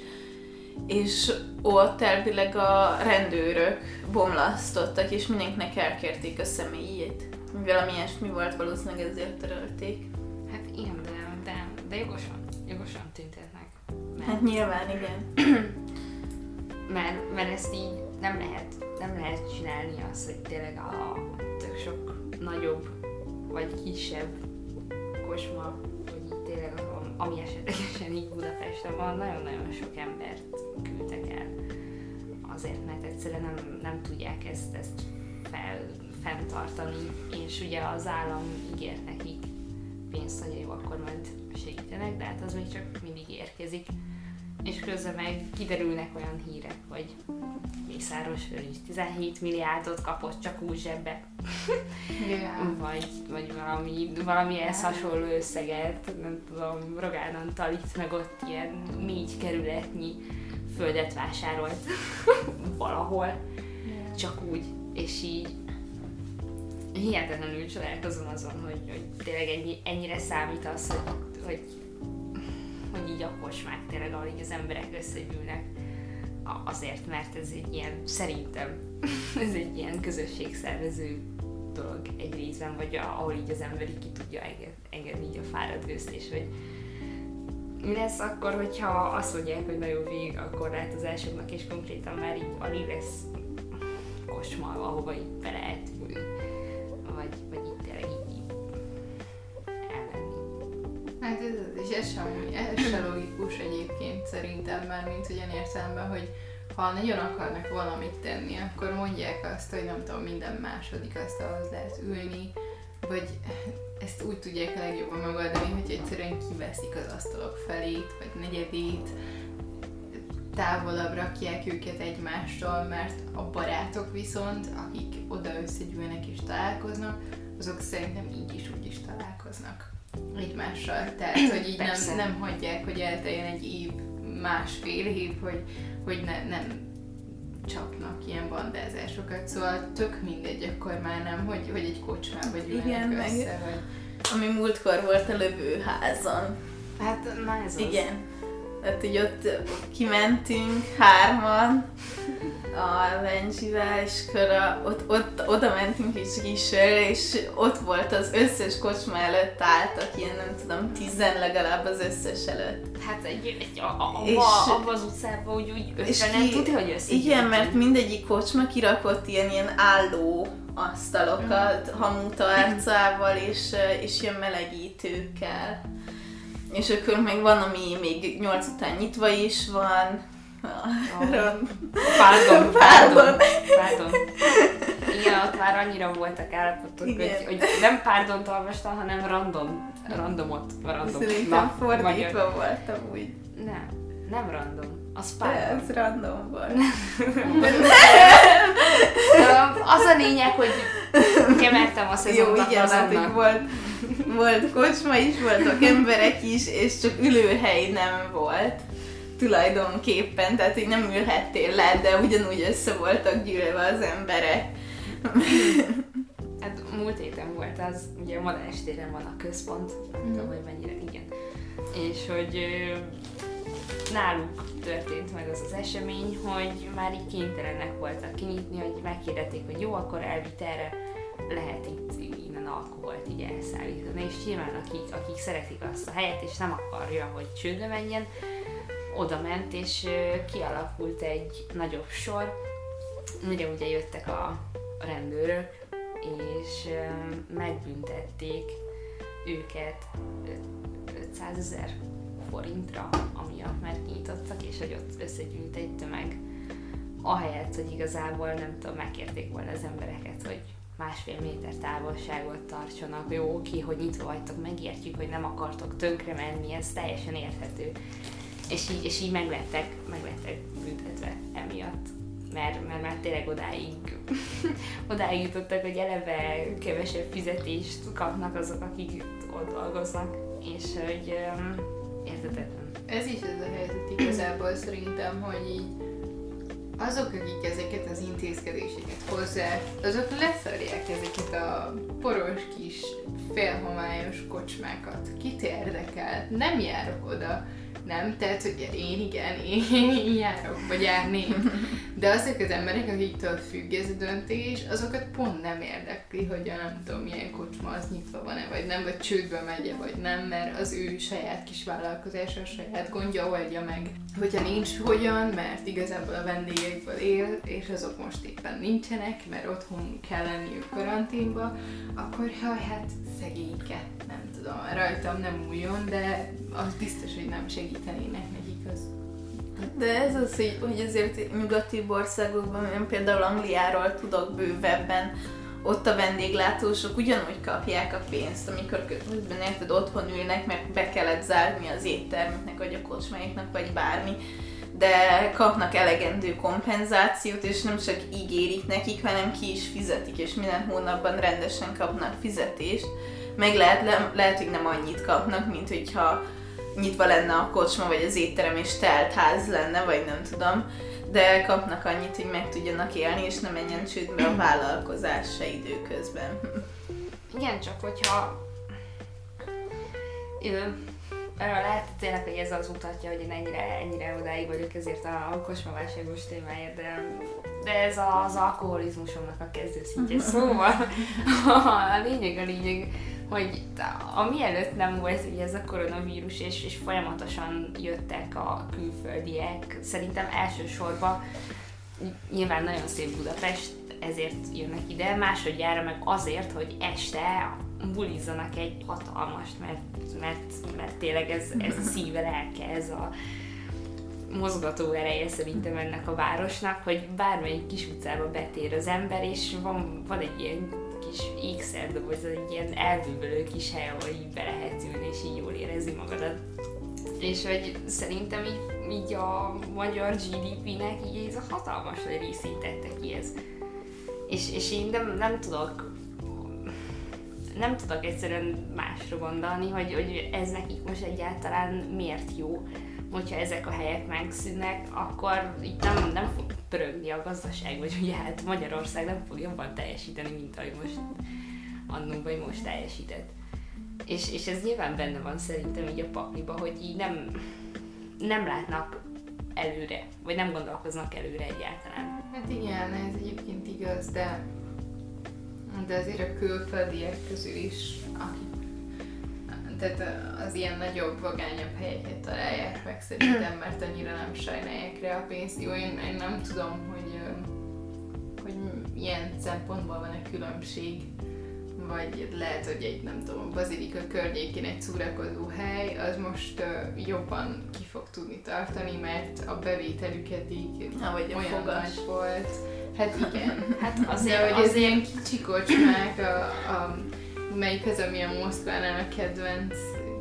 Speaker 3: és ott elvileg a rendőrök bomlasztottak, és mindenkinek elkérték a személyét. Valami ilyesmi volt, valószínűleg ezért törölték.
Speaker 2: Hát igen, de, de, de jogosan, jogosan tüntetnek. Mert,
Speaker 3: Hát nyilván igen.
Speaker 2: mert, mert ezt így nem lehet, nem lehet csinálni azt, hogy tényleg a tök sok nagyobb vagy kisebb kosma, ami esetlegesen így Budapesten van, nagyon-nagyon sok embert küldtek el. Azért, mert egyszerűen nem, nem tudják ezt, ezt fel, fenntartani, és ugye az állam ígért nekik pénzt, hogy jó, akkor majd segítenek, de hát az még csak mindig érkezik. És közben meg kiderülnek olyan hírek, hogy Mészáros is 17 milliárdot kapott csak úgy zsebbe,
Speaker 1: Yeah.
Speaker 2: vagy, vagy valami, valami ehhez hasonló összeget, nem tudom, Rogán Antal itt meg ott ilyen négy kerületnyi földet vásárolt valahol, csak úgy, és így hihetetlenül csodálkozom azon, hogy, hogy tényleg ennyi, ennyire számít az, hogy, hogy így a kocsmák tényleg, ahol így az emberek összegyűlnek, azért, mert ez egy ilyen, szerintem, ez egy ilyen közösségszervező dolog egy részben, vagy ahol így az ember így ki tudja enged, engedni így a fáradt hogy mi lesz akkor, hogyha azt mondják, hogy nagyon vég a korlátozásoknak, és konkrétan már így alig lesz kocsma, ahova így be
Speaker 1: és ez sem, ez sem logikus egyébként szerintem már, mint olyan értelemben, hogy ha nagyon akarnak valamit tenni, akkor mondják azt, hogy nem tudom, minden második asztalhoz lehet ülni, vagy ezt úgy tudják a legjobban megoldani, hogy egyszerűen kiveszik az asztalok felét, vagy negyedét, távolabb rakják őket egymástól, mert a barátok viszont, akik oda összegyűlnek és találkoznak, azok szerintem így is úgy is találkoznak egymással. Tehát, hogy így nem, nem hagyják, hogy elteljen egy év, másfél év, hogy, hogy ne, nem csapnak ilyen bandázásokat, szóval tök mindegy, akkor már nem, hogy, hogy egy kocsmába
Speaker 3: Igen, meg
Speaker 1: össze, vagy...
Speaker 3: ami múltkor volt a lövőházon.
Speaker 2: Hát, na ez az.
Speaker 3: Igen. Tehát így ott kimentünk hárman, a Benjivel, és körre, ott, ott, oda mentünk is kisőre, és ott volt az összes kocsma előtt álltak, ilyen nem tudom, tizen legalább az összes előtt.
Speaker 2: Hát egy, egy a, a, és, abba az utcában úgy, úgy össze nem tudja, hogy össze.
Speaker 3: Igen, mert mindegyik kocsma kirakott ilyen, ilyen álló asztalokat, mm. hamutárcával és, és ilyen melegítőkkel. És akkor még van, ami még 8 után nyitva is van,
Speaker 2: Pardon, pardon, pardon. pardon. Igen, ott már annyira voltak állapotok, hogy, hogy nem pardont olvastam, hanem random, randomot. Random.
Speaker 3: Szerintem Na, fordítva voltam úgy.
Speaker 2: Nem, nem random. Az pardon.
Speaker 3: Ez random volt.
Speaker 2: az a lényeg, hogy kemertem a szezonnak
Speaker 3: Jó, igen, hát volt, volt kocsma is, voltak emberek is, és csak ülőhely nem volt tulajdonképpen, tehát így nem ülhettél le, de ugyanúgy össze voltak gyűlve az emberek.
Speaker 2: Hát múlt héten volt az, ugye a Madás téren van a központ, nem mm. tudom, hogy mennyire, igen. És hogy náluk történt meg az az esemény, hogy már így kénytelenek voltak kinyitni, hogy megkérdették, hogy jó, akkor elvitelre lehet itt innen alkoholt így elszállítani, és nyilván akik, akik szeretik azt a helyet, és nem akarja, hogy csődbe menjen, oda ment, és kialakult egy nagyobb sor. Ugye ugye jöttek a rendőrök, és megbüntették őket 500 ezer forintra, amiatt mert nyitottak, és hogy ott összegyűlt egy tömeg. Ahelyett, hogy igazából nem tudom, megkérték volna az embereket, hogy másfél méter távolságot tartsanak. Jó, oké, hogy nyitva vagytok, megértjük, hogy nem akartok tönkre menni, ez teljesen érthető és így, és így meglettek, meglettek büntetve emiatt. Mert, mert már tényleg odáig, odáig jutottak, hogy eleve kevesebb fizetést kapnak azok, akik ott dolgoznak, és hogy értetetlen.
Speaker 1: Ez is ez a helyzet igazából szerintem, hogy így azok, akik ezeket az intézkedéseket hozzák, azok leszarják ezeket a poros kis félhomályos kocsmákat. Kit érdekel? Nem járok oda nem, tehát, hogy én igen, én, járok, vagy járnék. De azok az emberek, akiktől függ ez a döntés, azokat pont nem érdekli, hogy a nem tudom, milyen kocsma az nyitva van-e, vagy nem, vagy csődbe megye, vagy nem, mert az ő saját kis vállalkozása, a saját gondja oldja meg. Hogyha nincs hogyan, mert igazából a vendégeikből él, és azok most éppen nincsenek, mert otthon kell lenniük karanténba, akkor ha hát szegényke, nem tudom, rajtam nem újon, de az biztos, hogy nem segítenének nekik az.
Speaker 3: De ez az, hogy, hogy azért nyugati országokban, én például Angliáról tudok bővebben, ott a vendéglátósok ugyanúgy kapják a pénzt, amikor közben érted, otthon ülnek, mert be kellett zárni az éttermeknek, vagy a kocsmáiknak, vagy bármi, de kapnak elegendő kompenzációt, és nem csak ígérik nekik, hanem ki is fizetik, és minden hónapban rendesen kapnak fizetést. Meg lehet, le, lehet hogy nem annyit kapnak, mint hogyha nyitva lenne a kocsma, vagy az étterem, és telt ház lenne, vagy nem tudom, de kapnak annyit, hogy meg tudjanak élni, és ne menjen csődbe a vállalkozás se időközben.
Speaker 2: Igen, csak hogyha arra lehet tényleg, hogy ez az mutatja, hogy én ennyire, ennyire odáig vagyok ezért a kosmaválságos témáért, de, de ez az alkoholizmusomnak a kezdőszintje. Szóval a lényeg, a lényeg, hogy ami előtt nem volt ugye ez a koronavírus, és, és folyamatosan jöttek a külföldiek, szerintem elsősorban nyilván nagyon szép Budapest, ezért jönnek ide, másodjára meg azért, hogy este bulizzanak egy hatalmast, mert, mert, mert tényleg ez, ez a szíve lelke, ez a mozgató ereje szerintem ennek a városnak, hogy bármelyik kis utcába betér az ember, és van, van egy ilyen kis ékszerdoboz, egy ilyen elbűvölő kis hely, ahol így be lehet ülni, és így jól érezni magadat. És hogy szerintem így, így a magyar GDP-nek így ez a hatalmas részét tette ki ez. És, és én nem, nem tudok nem tudok egyszerűen másra gondolni, hogy, hogy ez nekik most egyáltalán miért jó. Hogyha ezek a helyek megszűnnek, akkor itt nem, nem fog pörögni a gazdaság, vagy ugye hát Magyarország nem fog jobban teljesíteni, mint ahogy most annó vagy most teljesített. És, és ez nyilván benne van szerintem így a pakliba, hogy így nem, nem látnak előre, vagy nem gondolkoznak előre egyáltalán.
Speaker 1: Hát igen, ez egyébként igaz, de, de azért a külföldiek közül is, akik tehát az ilyen nagyobb, vagányabb helyeket találják meg szerintem, mert annyira nem sajnálják rá a pénzt. Jó, én, én nem tudom, hogy, hogy milyen szempontból van a különbség vagy lehet, hogy egy, nem tudom, bazilika környékén egy szórakozó hely, az most uh, jobban ki fog tudni tartani, mert a bevételük eddig
Speaker 3: Na, vagy a
Speaker 1: olyan
Speaker 3: fogas.
Speaker 1: nagy volt. Hát igen.
Speaker 2: Hát
Speaker 1: De
Speaker 2: azért,
Speaker 1: hogy ez
Speaker 2: azért
Speaker 1: ilyen kicsi kocsmák, a, a, melyik az, ami a Moszkvánál a kedvenc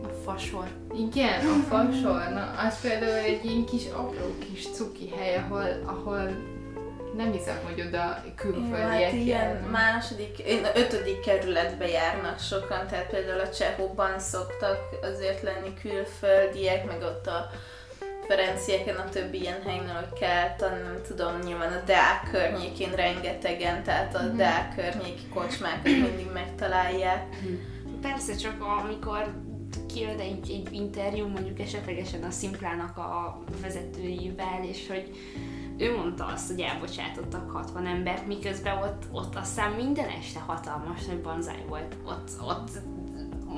Speaker 2: a fasor.
Speaker 1: igen, a fasor, na, az például egy ilyen kis apró kis cuki hely, ahol, ahol nem hiszem, hogy oda külföldiek
Speaker 3: hát ilyen
Speaker 1: járnak.
Speaker 3: második, ötödik kerületbe járnak sokan, tehát például a Csehóban szoktak azért lenni külföldiek, meg ott a Ferencieken, a többi ilyen helynél, hogy Kelton, nem tudom, nyilván a Deák környékén rengetegen, tehát a
Speaker 1: Mhm.
Speaker 3: Deák környéki kocsmákat mindig megtalálják.
Speaker 2: Persze, csak amikor kijön egy, egy interjú, mondjuk esetlegesen a Szimplának a vezetőjével, és hogy ő mondta azt, hogy elbocsátottak 60 embert, miközben ott, ott aztán minden este hatalmas nagy banzáj volt. Ott, ott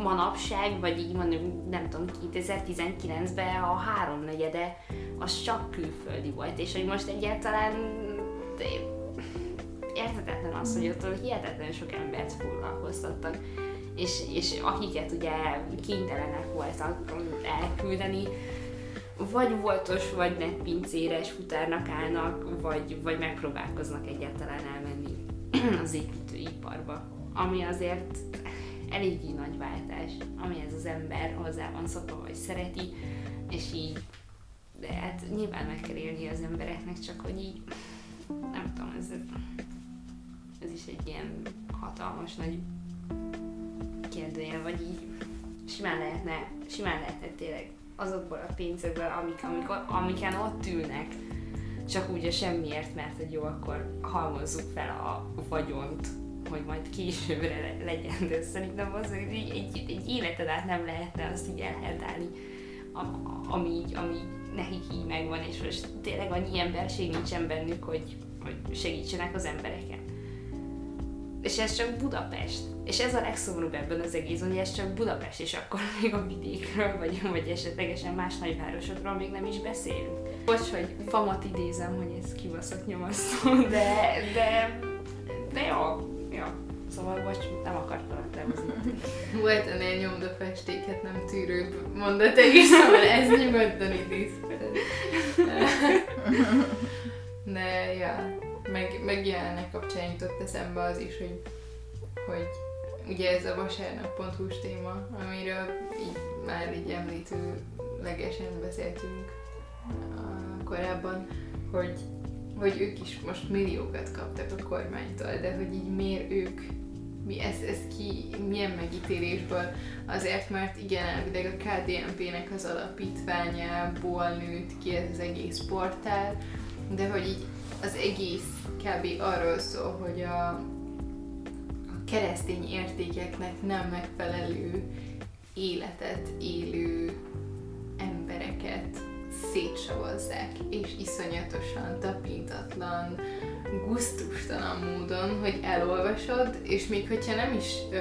Speaker 2: manapság, vagy így mondjuk, nem tudom, 2019-ben a háromnegyede az csak külföldi volt, és hogy most egyáltalán érthetetlen az, hogy ott hihetetlen sok embert foglalkoztattak, és, és akiket ugye kénytelenek voltak elküldeni, vagy voltos, vagy netpincéres futárnak állnak, vagy, vagy megpróbálkoznak egyáltalán elmenni az építőiparba. Ami azért eléggé nagy váltás, amihez az ember hozzá van szokva, vagy szereti, és így, de hát nyilván meg kell élni az embereknek, csak hogy így, nem tudom, ez, ez is egy ilyen hatalmas nagy kérdőjel, vagy így simán lehetne, simán lehetne tényleg azokból a pénzekből, amik, amikor, amiken ott ülnek, csak úgy a semmiért, mert hogy jó, akkor halmozzuk fel a vagyont, hogy majd későbbre le- legyen, de szerintem az, hogy egy, egy, egy életed át nem lehetne azt így elherdálni, a- ami, így- ami nekik így megvan, és most tényleg annyi emberség nincsen bennük, hogy, hogy segítsenek az embereken. És ez csak Budapest. És ez a legszomorúbb ebben az egész, hogy ez csak Budapest, és akkor még a vidékről, vagy, vagy esetlegesen más nagyvárosokról még nem is beszélünk. Bocs, hogy famat idézem, hogy ez kibaszott nyomasztó, de, de, de jó, jó. Szóval bocs, nem akartam lehozni.
Speaker 1: Volt ennél nyomdafestéket nem tűrőbb mondata is, szóval ez nyugodtan idézheted. De, ja, meg, meg jelennek kapcsán jutott eszembe az is, hogy, hogy ugye ez a vasárnap.hu téma, amiről így már így említőlegesen beszéltünk korábban, hogy, hogy ők is most milliókat kaptak a kormánytól, de hogy így miért ők mi ez, ez ki, milyen megítélésből? Azért, mert igen, elvileg a KDNP-nek az alapítványából nőtt ki ez az egész portál, de hogy így az egész kb. arról szól, hogy a, a keresztény értékeknek nem megfelelő életet élő embereket szétsavazzák, és iszonyatosan tapintatlan, gusztustalan módon, hogy elolvasod, és még hogyha nem is ö,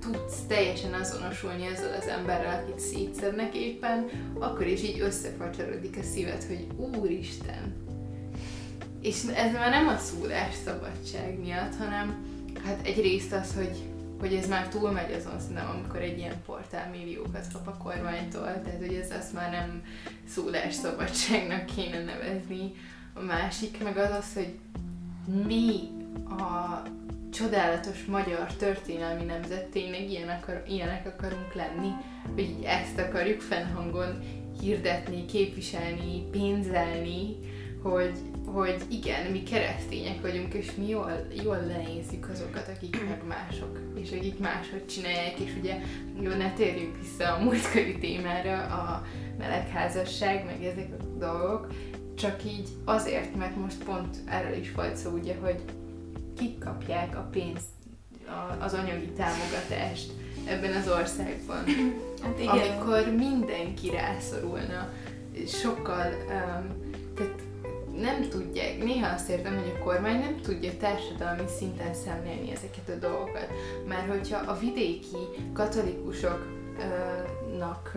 Speaker 1: tudsz teljesen azonosulni ezzel az emberrel, akit szétszednek éppen, akkor is így összefacsarodik a szíved, hogy Úristen! És ez már nem a szólás szabadság miatt, hanem hát egyrészt az, hogy hogy ez már túlmegy azon szerintem, amikor egy ilyen portál milliókat kap a kormánytól, tehát hogy ez azt már nem szólásszabadságnak kéne nevezni. A másik meg az az, hogy mi a csodálatos magyar történelmi nemzet tényleg ilyen akar, ilyenek akarunk lenni, hogy így ezt akarjuk fennhangon hirdetni, képviselni, pénzelni, hogy hogy igen, mi keresztények vagyunk, és mi jól, jól lenézzük azokat, akik meg mások, és akik máshogy csinálják, és ugye jó, ne térjünk vissza a múltkori témára, a melegházasság, meg ezek a dolgok, csak így azért, mert most pont erről is volt szó, ugye, hogy kik kapják a pénzt, a, az anyagi támogatást ebben az országban. Hát igen. Amikor mindenki rászorulna, sokkal, um, nem tudják, néha azt értem, hogy a kormány nem tudja társadalmi szinten szemlélni ezeket a dolgokat. Mert hogyha a vidéki katolikusoknak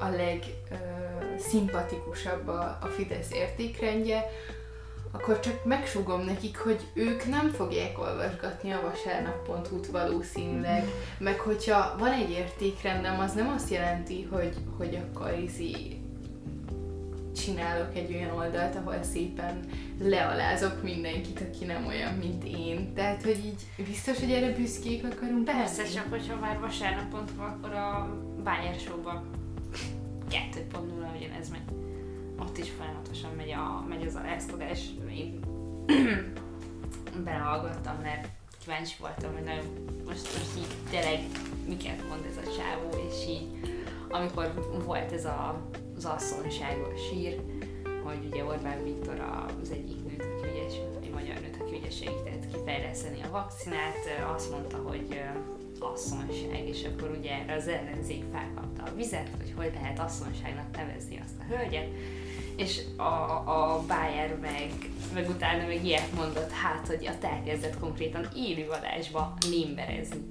Speaker 1: a legszimpatikusabb a, a Fidesz értékrendje, akkor csak megsugom nekik, hogy ők nem fogják olvasgatni a vasárnap.hu-t valószínűleg, meg hogyha van egy értékrendem, az nem azt jelenti, hogy, hogy akkor izi csinálok egy olyan oldalt, ahol szépen lealázok mindenkit, aki nem olyan, mint én. Tehát, hogy így biztos, hogy erre büszkék akarunk
Speaker 2: Persze, csak hogyha már vasárnapont van, akkor a Bayer Show-ba 2.0 ugyanez megy. Ott is folyamatosan megy, a, megy az alázkodás. Én belehallgattam, mert kíváncsi voltam, hogy nagyon most, most így tényleg miket mond ez a csávó, és így amikor volt ez a az asszonyságos sír, hogy ugye Orbán Viktor az egyik nőt, aki ugye, egy magyar nőt, aki ugye segített kifejleszteni a vakcinát, azt mondta, hogy asszonyság, és akkor ugye erre az ellenzék felkapta a vizet, hogy hogy lehet asszonyságnak nevezni azt a hölgyet, és a, a Bayer meg, meg utána meg ilyet mondott, hát, hogy a elkezdett konkrétan élőadásba némberezni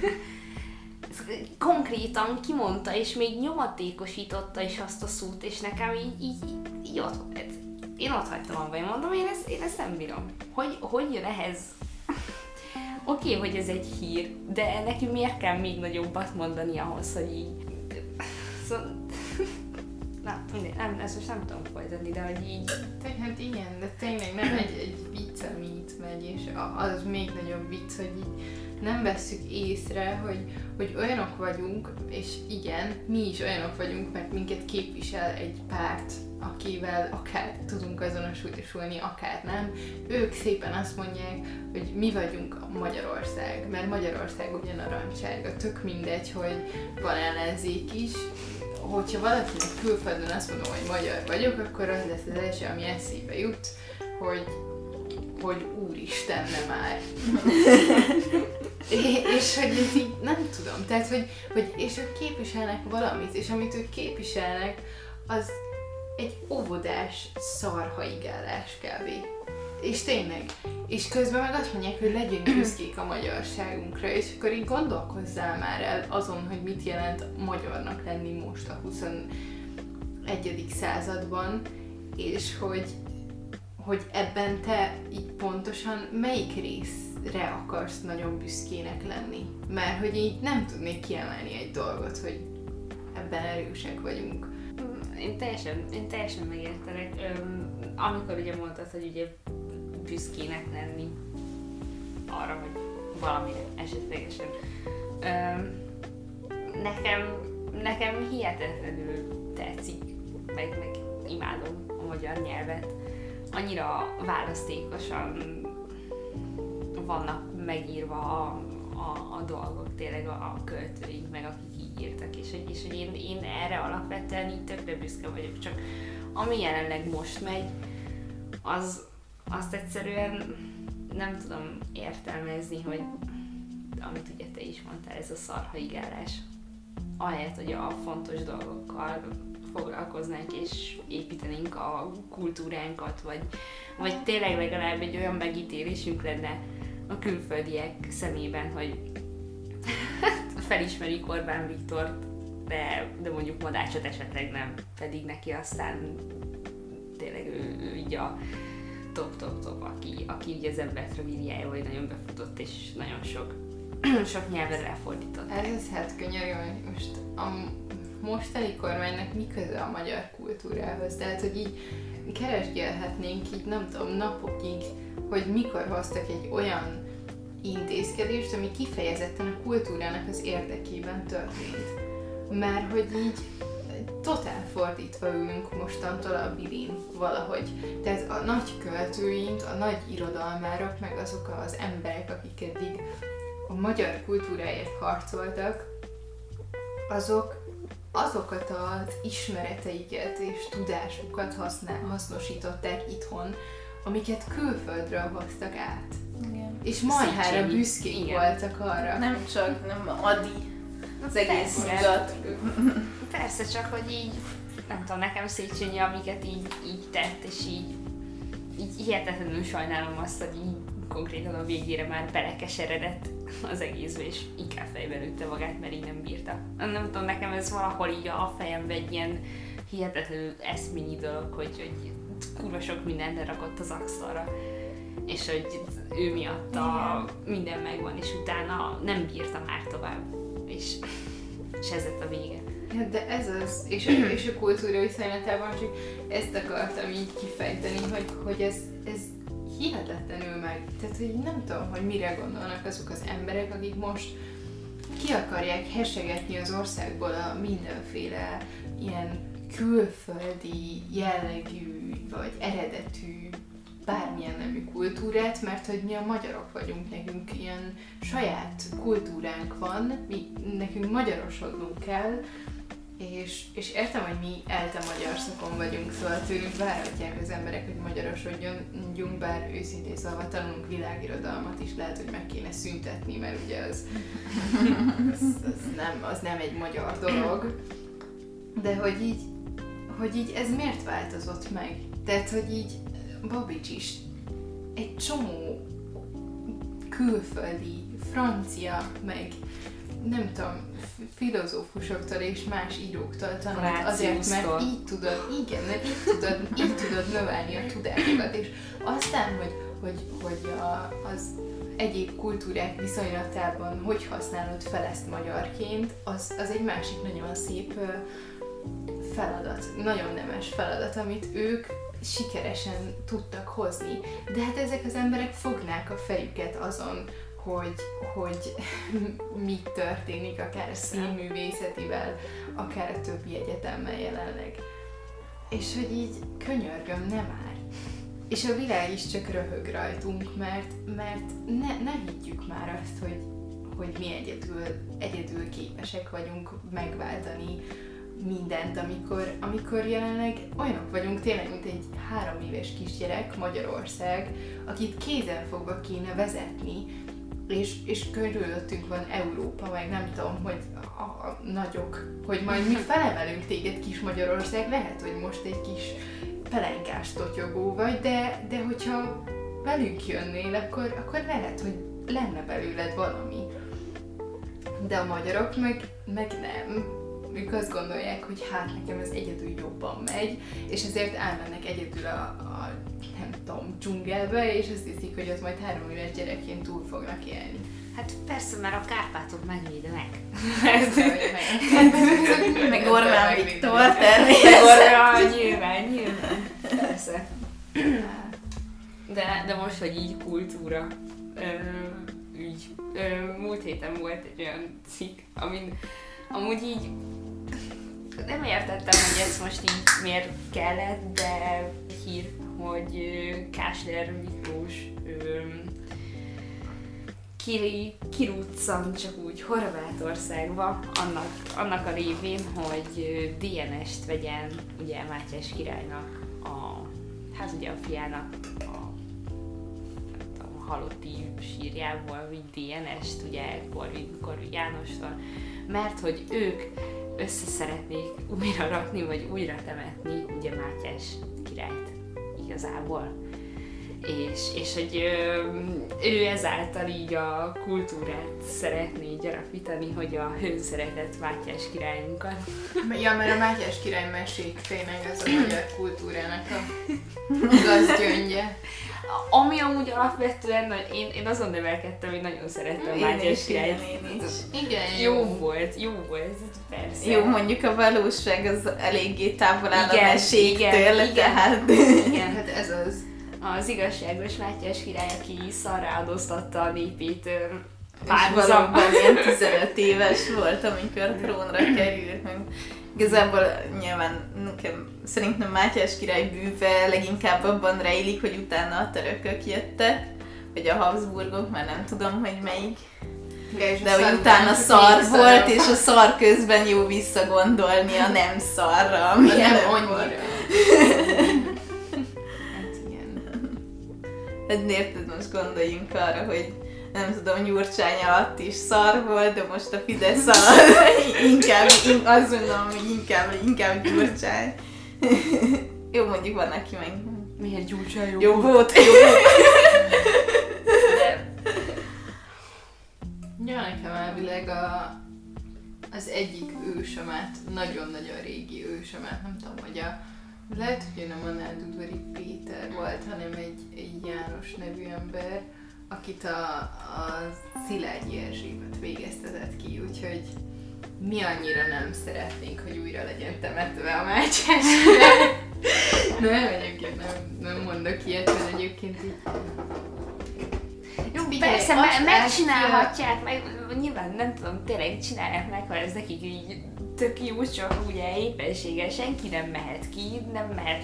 Speaker 2: konkrétan kimondta, és még nyomatékosította is azt a szót, és nekem így, így, így ott, én ott hagytam abba, én mondom, én ezt, én ezt nem bírom. Hogy, hogy jön ehhez? Oké, okay, hogy ez egy hír, de nekünk miért kell még nagyobbat mondani ahhoz, hogy így... Szóval... Na, mindegy, nem, ezt most nem tudom folytatni, de hogy így...
Speaker 1: Hát igen, de tényleg nem egy, egy vicc, ami megy, és az még nagyobb vicc, hogy így nem vesszük észre, hogy, hogy olyanok vagyunk, és igen, mi is olyanok vagyunk, mert minket képvisel egy párt, akivel akár tudunk azonosulni, akár nem. Ők szépen azt mondják, hogy mi vagyunk a Magyarország, mert Magyarország ugyan arancsárga, tök mindegy, hogy van ellenzék is, hogyha valakinek külföldön azt mondom, hogy magyar vagyok, akkor az lesz az első, ami eszébe jut, hogy hogy úristen, nem már. és hogy ez így nem tudom, tehát hogy, hogy és ők képviselnek valamit, és amit ők képviselnek, az egy óvodás szarhaigálás kb. És tényleg. És közben meg azt mondják, hogy legyünk büszkék a magyarságunkra, és akkor így gondolkozzál már el azon, hogy mit jelent magyarnak lenni most a 21. században, és hogy hogy ebben te így pontosan melyik részre akarsz nagyon büszkének lenni. Mert hogy így nem tudnék kiemelni egy dolgot, hogy ebben erősek vagyunk.
Speaker 2: Én teljesen, én teljesen megértelek. Amikor ugye mondtad, hogy ugye büszkének lenni arra, hogy valami esetlegesen. Nekem, nekem hihetetlenül tetszik, meg, meg imádom a magyar nyelvet annyira választékosan vannak megírva a, a, a dolgok, tényleg a, a költőink, meg akik így írtak, és, és hogy én, én erre alapvetően így tökre büszke vagyok, csak ami jelenleg most megy, az azt egyszerűen nem tudom értelmezni, hogy amit ugye te is mondtál, ez a szarhaigálás. Ahelyett, hogy a fontos dolgokkal foglalkoznánk és építenénk a kultúránkat, vagy, vagy tényleg legalább egy olyan megítélésünk lenne a külföldiek szemében, hogy felismerik Orbán Viktort, de, de mondjuk Madácsot esetleg nem, pedig neki aztán tényleg ő, ő így a top-top-top, aki, aki ugye az embert rövidjáról nagyon befutott, és nagyon sok, sok nyelven ráfordított.
Speaker 1: Ez az hát könyörű, hogy most a mostani kormánynak mi köze a magyar kultúrához. Tehát, hogy így keresgélhetnénk így, nem tudom, napokig, hogy mikor hoztak egy olyan intézkedést, ami kifejezetten a kultúrának az érdekében történt. Mert hogy így totál fordítva ülünk mostantól a bilin valahogy. Tehát a nagy költőink, a nagy irodalmárok, meg azok az emberek, akik eddig a magyar kultúráért harcoltak, azok azokat az ismereteiket és tudásukat használ, hasznosították itthon, amiket külföldről hoztak át.
Speaker 3: Igen.
Speaker 1: És marhára büszkék
Speaker 2: Igen.
Speaker 1: voltak arra.
Speaker 3: Nem csak, nem Adi, az egész
Speaker 2: Persze.
Speaker 3: nyugat.
Speaker 2: Persze, csak hogy így, nem tudom, nekem Széchenyi, amiket így, így tett, és így, így hihetetlenül sajnálom azt, hogy így konkrétan a végére már belekeseredett az egészbe, és inkább fejbe lőtte magát, mert így nem bírta. Nem tudom, nekem ez valahol így a fejembe egy ilyen hihetetlenül eszményi dolog, hogy, hogy kurva sok mindenre rakott az asztalra, és hogy ő miatt a, minden megvan, és utána nem bírta már tovább, és, és ez lett a vége.
Speaker 1: Ja, de ez az, és a, és a kultúra viszonylatában csak ezt akartam így kifejteni, hogy, hogy ez, ez hihetetlenül meg, tehát hogy nem tudom, hogy mire gondolnak azok az emberek, akik most ki akarják hesegetni az országból a mindenféle ilyen külföldi jellegű vagy eredetű bármilyen nemű kultúrát, mert hogy mi a magyarok vagyunk, nekünk ilyen saját kultúránk van, mi, nekünk magyarosodnunk kell, és, és értem, hogy mi elte magyar szakon vagyunk, szóval tőlünk várhatják az emberek, hogy magyarosodjunk, bár őszintén szólva tanulunk világirodalmat is, lehet, hogy meg kéne szüntetni, mert ugye az, az, az, nem, az nem egy magyar dolog. De hogy így, hogy így ez miért változott meg? Tehát, hogy így Babics is egy csomó külföldi, francia, meg nem tudom, filozófusoktól és más íróktól tanult azért, mert így tudod, igen, mert így tudod, így tudod növelni a tudásodat, és aztán, hogy, hogy, hogy a, az egyéb kultúrák viszonylatában hogy használod fel ezt magyarként, az, az egy másik nagyon szép feladat, nagyon nemes feladat, amit ők sikeresen tudtak hozni. De hát ezek az emberek fognák a fejüket azon, hogy, hogy mi történik, akár színművészetivel, akár a többi egyetemmel jelenleg. És hogy így könyörgöm, nem már. És a világ is csak röhög rajtunk, mert, mert ne, ne higgyük már azt, hogy, hogy mi egyedül, egyedül képesek vagyunk megváltani mindent, amikor, amikor jelenleg olyanok vagyunk tényleg, mint egy három éves kisgyerek Magyarország, akit kézenfogva kéne vezetni, és, és körülöttünk van Európa, meg nem tudom, hogy a, a nagyok, hogy majd mi felemelünk téged kis Magyarország, lehet, hogy most egy kis pelenkás totyogó vagy, de, de hogyha velünk jönnél, akkor, akkor lehet, hogy lenne belőled valami. De a magyarok meg, meg nem. Ők azt gondolják, hogy hát nekem ez egyedül jobban megy, és ezért elmennek egyedül a, a nem tudom, dzsungelbe, és azt hiszik, hogy ott majd három éves gyerekként túl fognak élni.
Speaker 2: Hát persze, mert a Kárpátok megvédenek.
Speaker 3: Meg Orbán Viktor természetesen.
Speaker 2: nyilván, nyilván. Persze. De, de most, hogy így kultúra ügy. Múlt héten volt egy olyan cikk, amin amúgy így nem értettem, hogy ez most így miért kellett, de hír, hogy Kásler Miklós kiri, csak úgy Horvátországba, annak, annak a révén, hogy DNS-t vegyen ugye Mátyás királynak, a, hát ugye a fiának a, a halotti sírjából, így DNS-t, ugye Korvin, Korvin Jánostól, mert hogy ők össze szeretnék újra rakni, vagy újra temetni ugye Mátyás királyt igazából. És, és hogy ö, ő ezáltal így a kultúrát szeretné gyarapítani, hogy a hőszeretett Mátyás királyunkat.
Speaker 1: Ja, mert a Mátyás király mesék tényleg ez a magyar kultúrának a gazgyöngye.
Speaker 2: Ami amúgy alapvetően, én, én azon nevelkedtem, hogy nagyon szerettem a Mátyás királyt.
Speaker 3: igen, én is.
Speaker 1: Igen,
Speaker 2: Jó volt, jó volt, persze.
Speaker 3: Jó, mondjuk a valóság az eléggé távol áll a
Speaker 2: Igen,
Speaker 3: meséktől,
Speaker 2: igen,
Speaker 3: tehát...
Speaker 2: Igen,
Speaker 1: Hát ez az.
Speaker 2: az igazságos Mátyás király, aki szarra áldoztatta a népét párhuzamban.
Speaker 3: ilyen 15 éves volt, amikor trónra került, meg Igazából nyilván nekem, szerintem Mátyás király bűve leginkább abban rejlik, hogy utána a törökök jöttek, vagy a Habsburgok, már nem tudom, hogy melyik. De hogy utána szar volt, és a szar közben jó visszagondolni a nem szarra, ami
Speaker 1: nem
Speaker 3: annyira.
Speaker 1: hát igen.
Speaker 3: Hát érted, most gondoljunk arra, hogy nem tudom, Gyurcsány alatt is szar volt, de most a Fidesz alatt inkább, in, azt mondom, hogy inkább, inkább Gyurcsány. jó, mondjuk van, aki meg
Speaker 2: Miért Gyurcsány jó,
Speaker 3: jó
Speaker 2: volt?
Speaker 3: volt, jó volt.
Speaker 2: De
Speaker 1: Ja, nekem elvileg a, az egyik ősömet, nagyon-nagyon régi ősömet, nem tudom, hogy a lehet, hogy nem a Náldudvari Péter volt, hanem egy, egy János nevű ember, akit a, a Szilágyi Erzsébet végeztetett ki, úgyhogy mi annyira nem szeretnénk, hogy újra legyen temetve a Mácsás. nem, egyébként nem, nem mondok ilyet, mert egyébként így
Speaker 2: Jó,
Speaker 1: Figyelj,
Speaker 2: persze, me- megcsinálhatják, meg nyilván nem tudom, tényleg csinálják meg, ha ez nekik így tök jó, csak ugye éppenséggel senki nem mehet ki, nem mehet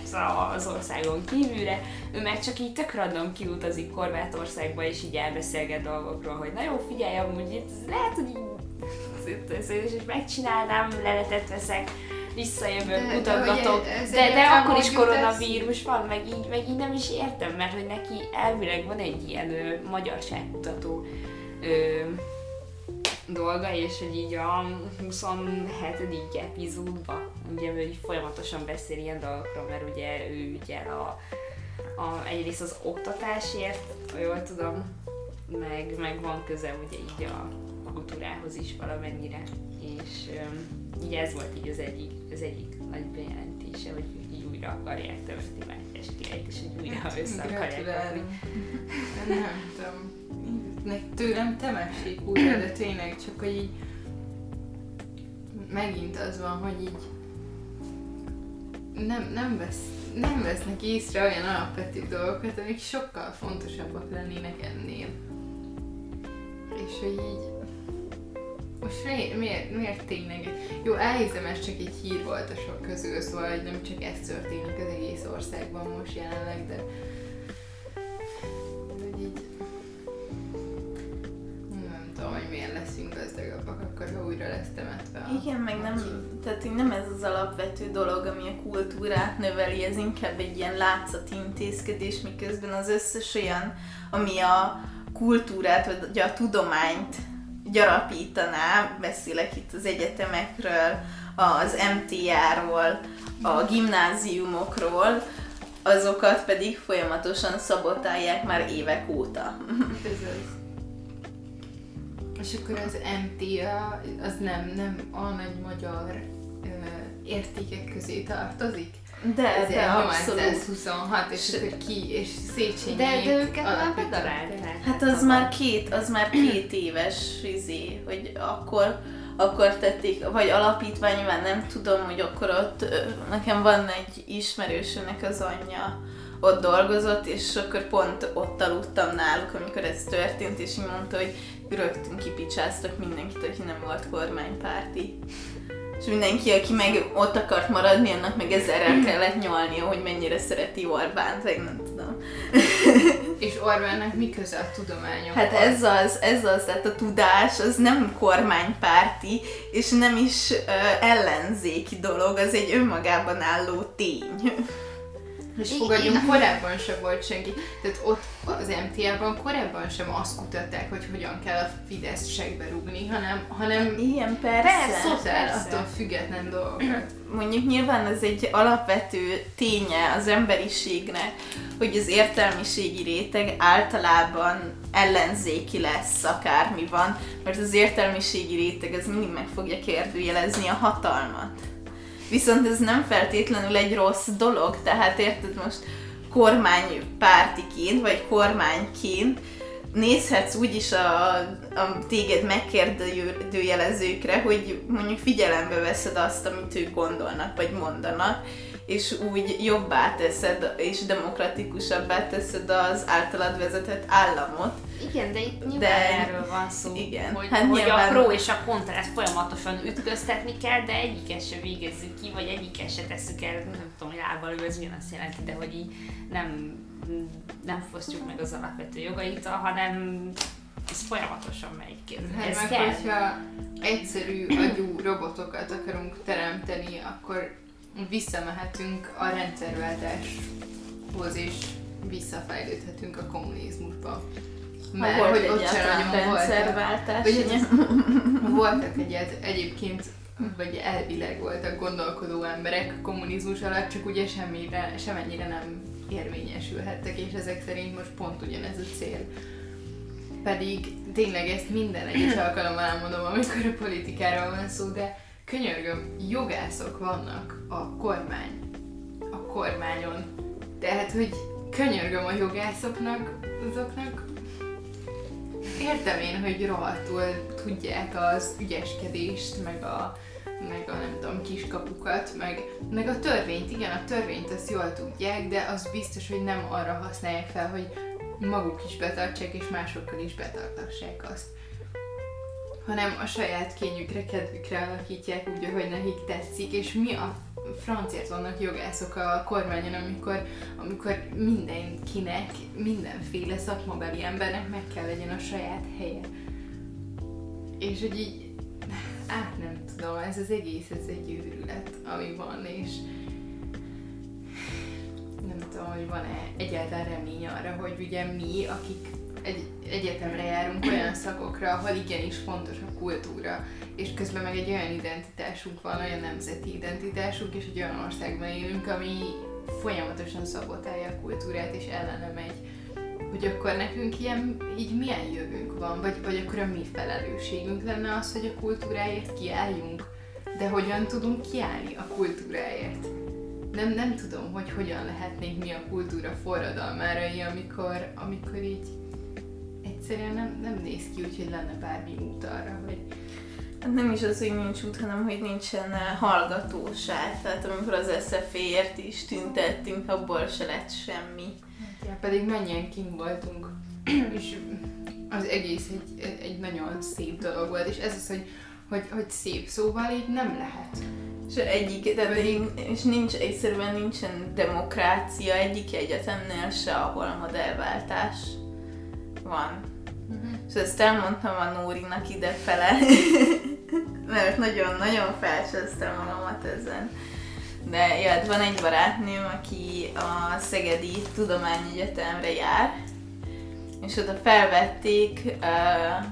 Speaker 2: az országon kívülre, ő meg csak így tök random kiutazik Horvátországba, és így elbeszélget dolgokról, hogy na jó, figyelj, amúgy itt lehet, hogy így és megcsinálnám, leletet veszek, visszajövök,
Speaker 1: De- de
Speaker 2: mutatgatok, de, de
Speaker 1: egyáltalán
Speaker 2: akkor is koronavírus van, meg így, meg így nem is értem, mert hogy neki elvileg van egy ilyen ö, magyarságkutató ö, dolga, és hogy így a 27. epizódban ugye ő így folyamatosan beszél ilyen dolgokról, mert ugye ő ügyel a, a, egyrészt az oktatásért, ha jól tudom, meg, meg van köze ugye így a kultúrához is valamennyire, és öm, így ez volt így az egyik, az egyik nagy bejelentése, hogy így újra akarják temetni Mátyás királyt, és hogy újra össze akarják kapni.
Speaker 1: Nem tudom. Tőlem temessék újra, de tényleg csak, hogy így megint az van, hogy így nem, nem, vesz, nem vesznek észre olyan alapvető dolgokat, amik sokkal fontosabbak lennének ennél. És hogy így most miért, miért, miért tényleg? Jó, elhiszem, ez csak egy hír volt a sok közül, szóval hogy nem csak ez történik az egész országban most jelenleg, de hogy így nem tudom, hogy miért leszünk gazdagabbak akkor, ha újra lesz temetve.
Speaker 3: Igen, meg nem, tehát így nem ez az alapvető dolog, ami a kultúrát növeli, ez inkább egy ilyen látszati intézkedés, miközben az összes olyan, ami a kultúrát, vagy a tudományt gyarapítaná, beszélek itt az egyetemekről, az MTA-ról, a gimnáziumokról, azokat pedig folyamatosan szabotálják már évek óta.
Speaker 1: Ez az. És akkor az MTA, az nem, nem a nagy magyar ö, értékek közé tartozik?
Speaker 3: De, de abszolút.
Speaker 1: 826, és
Speaker 3: S-
Speaker 1: akkor ki, és Széchenyi
Speaker 2: De, de őket már bedarálták.
Speaker 3: Hát az már két, az már két éves izé, hogy akkor, akkor tették, vagy alapítvány, nyilván nem tudom, hogy akkor ott, nekem van egy ismerősömnek az anyja, ott dolgozott, és akkor pont ott aludtam náluk, amikor ez történt, és így mondta, hogy rögtön kipicsáztak mindenkit, aki nem volt kormánypárti. És mindenki, aki meg ott akart maradni, annak meg ezerrel kellett nyolnia, hogy mennyire szereti Orbánt, vagy nem tudom.
Speaker 1: És Orbánnak mi köze a tudományokhoz?
Speaker 3: Hát ez az, ez az, tehát a tudás az nem kormánypárti, és nem is ö, ellenzéki dolog, az egy önmagában álló tény.
Speaker 1: És fogadjunk, korábban sem volt senki. Tehát ott az MTA-ban korábban sem azt kutatták, hogy hogyan kell a Fidesz segbe rúgni, hanem, hanem
Speaker 3: Igen, persze.
Speaker 2: Persze.
Speaker 1: totál
Speaker 2: persze.
Speaker 1: attól független dolgokat.
Speaker 3: Mondjuk nyilván ez egy alapvető ténye az emberiségnek, hogy az értelmiségi réteg általában ellenzéki lesz, akármi van, mert az értelmiségi réteg az mindig meg fogja kérdőjelezni a hatalmat. Viszont ez nem feltétlenül egy rossz dolog, tehát érted most kormánypártiként, vagy kormányként nézhetsz úgyis a, a téged megkérdőjelezőkre, hogy mondjuk figyelembe veszed azt, amit ők gondolnak, vagy mondanak, és úgy jobbá teszed, és demokratikusabbá teszed az általad vezetett államot.
Speaker 2: Igen, de itt nyilván de, erről van szó,
Speaker 3: igen.
Speaker 2: hogy, hát hogy nyilván... a pro és a kontrát folyamatosan ütköztetni kell, de egyiket se végezzük ki, vagy egyiket se tesszük el, nem tudom, hogy lábbal ez azt jelenti, de hogy így nem, nem fosztjuk meg az alapvető jogait, hanem ez folyamatosan megy
Speaker 1: Hát ez meg kell. hogyha egyszerű agyú robotokat akarunk teremteni, akkor visszamehetünk a rendszerváltáshoz, és visszafejlődhetünk a kommunizmusba.
Speaker 3: Mert hogy ott sem nagyon rendszerváltás.
Speaker 1: Voltak, voltak egyet, egyébként vagy elvileg voltak gondolkodó emberek kommunizmus alatt, csak ugye semmire, semennyire nem érvényesülhettek, és ezek szerint most pont ugyanez a cél. Pedig tényleg ezt minden egyes alkalommal elmondom, amikor a politikáról van szó, de könyörgöm, jogászok vannak a kormány, a kormányon. Tehát, hogy könyörgöm a jogászoknak, azoknak értem én, hogy rohadtul tudják az ügyeskedést, meg a, meg a nem tudom, kiskapukat, meg, meg a törvényt, igen, a törvényt azt jól tudják, de az biztos, hogy nem arra használják fel, hogy maguk is betartsák, és másokkal is betartassák azt. Hanem a saját kényükre, kedvükre alakítják úgy, ahogy nekik tetszik, és mi a franciát vannak jogászok a kormányon, amikor, amikor mindenkinek, mindenféle szakmabeli embernek meg kell legyen a saját helye. És hogy így, át nem tudom, ez az egész, ez egy őrület, ami van, és nem tudom, hogy van-e egyáltalán remény arra, hogy ugye mi, akik egy egyetemre járunk olyan szakokra, ahol igenis fontos a kultúra, és közben meg egy olyan identitásunk van, olyan nemzeti identitásunk, és egy olyan országban élünk, ami folyamatosan szabotálja a kultúrát, és ellene megy. Hogy akkor nekünk ilyen, így milyen jövőnk van, vagy, vagy akkor a mi felelősségünk lenne az, hogy a kultúráért kiálljunk. De hogyan tudunk kiállni a kultúráért? Nem, nem tudom, hogy hogyan lehetnénk mi a kultúra forradalmárai, amikor, amikor így egyszerűen nem, nem néz ki úgy, hogy lenne bármi út arra, hogy
Speaker 3: Hát nem is az, hogy nincs út, hanem hogy nincsen eh, hallgatóság. Tehát amikor az SZF-ért is tüntettünk, abból se lett semmi.
Speaker 1: Hát, ja, pedig mennyien kim voltunk, és az egész egy, egy nagyon szép dolog volt, és ez az, hogy, hogy, hogy szép szóval így nem lehet.
Speaker 3: És egyik, de pedig, és nincs, egyszerűen nincsen demokrácia egyik egyetemnél se, ahol a modellváltás van. És ezt elmondtam a Nórinak idefele, mert nagyon-nagyon felcsöztem magamat ezen. De ja, hát van egy barátnőm, aki a Szegedi Tudományegyetemre jár, és oda felvették uh,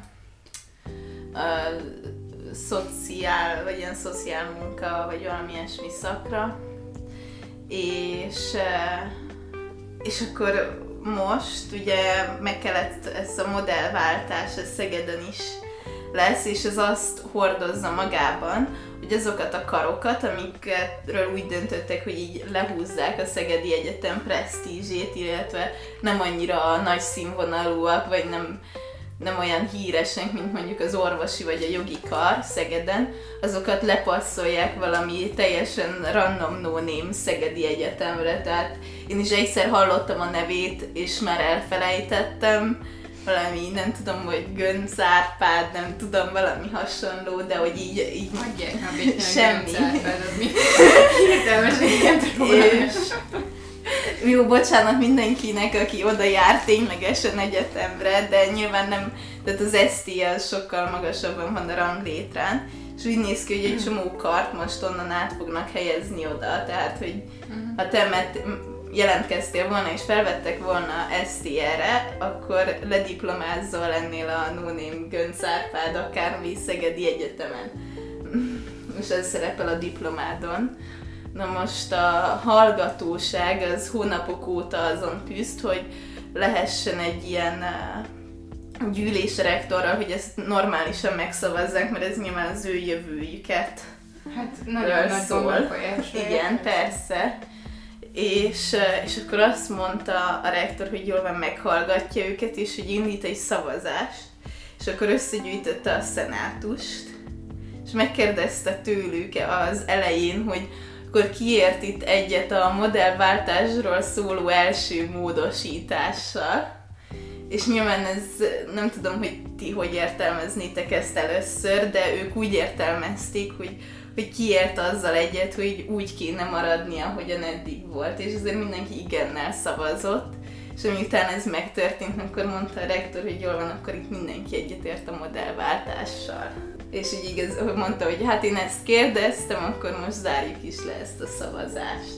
Speaker 3: uh, szociál, vagy ilyen szociál munka, vagy valami ilyesmi szakra, és, uh, és akkor most ugye meg kellett ez a modellváltás, ez Szegeden is lesz, és ez azt hordozza magában, hogy azokat a karokat, amikről úgy döntöttek, hogy így lehúzzák a Szegedi Egyetem presztízsét, illetve nem annyira nagy színvonalúak, vagy nem nem olyan híresek, mint mondjuk az orvosi vagy a jogi kar Szegeden, azokat lepasszolják valami teljesen random no name Szegedi Egyetemre, tehát én is egyszer hallottam a nevét, és már elfelejtettem, valami, nem tudom, hogy Gönc Árpád, nem tudom, valami hasonló, de hogy így, így
Speaker 1: már semmi. Gönc Árpád, az mi?
Speaker 3: és, jó, bocsánat mindenkinek, aki oda jár ténylegesen egyetemre, de nyilván nem, tehát az ST az sokkal magasabban van a ranglétrán, és úgy néz ki, hogy egy csomó kart most onnan át fognak helyezni oda, tehát hogy uh-huh. ha te met, jelentkeztél volna és felvettek volna ST-re, akkor lediplomázol lennél a No Name Gönc Árpád akármi Szegedi Egyetemen. és ez szerepel a diplomádon. Na most a hallgatóság az hónapok óta azon küzd, hogy lehessen egy ilyen gyűlés rektorral, hogy ezt normálisan megszavazzák, mert ez nyilván az ő jövőjüket
Speaker 1: Hát nagyon nagy szól.
Speaker 3: Igen, persze. És, és akkor azt mondta a rektor, hogy jól van, meghallgatja őket, és hogy indít egy szavazást. És akkor összegyűjtötte a szenátust, és megkérdezte tőlük az elején, hogy akkor kiért itt egyet a modellváltásról szóló első módosítással. És nyilván ez, nem tudom, hogy ti hogy értelmeznétek ezt először, de ők úgy értelmezték, hogy, hogy kiért azzal egyet, hogy úgy kéne maradnia, ahogyan eddig volt, és azért mindenki igennel szavazott. És miután ez megtörtént, akkor mondta a rektor, hogy jól van, akkor itt mindenki egyetért a modellváltással. És így igaz, mondta, hogy hát én ezt kérdeztem, akkor most zárjuk is le ezt a szavazást.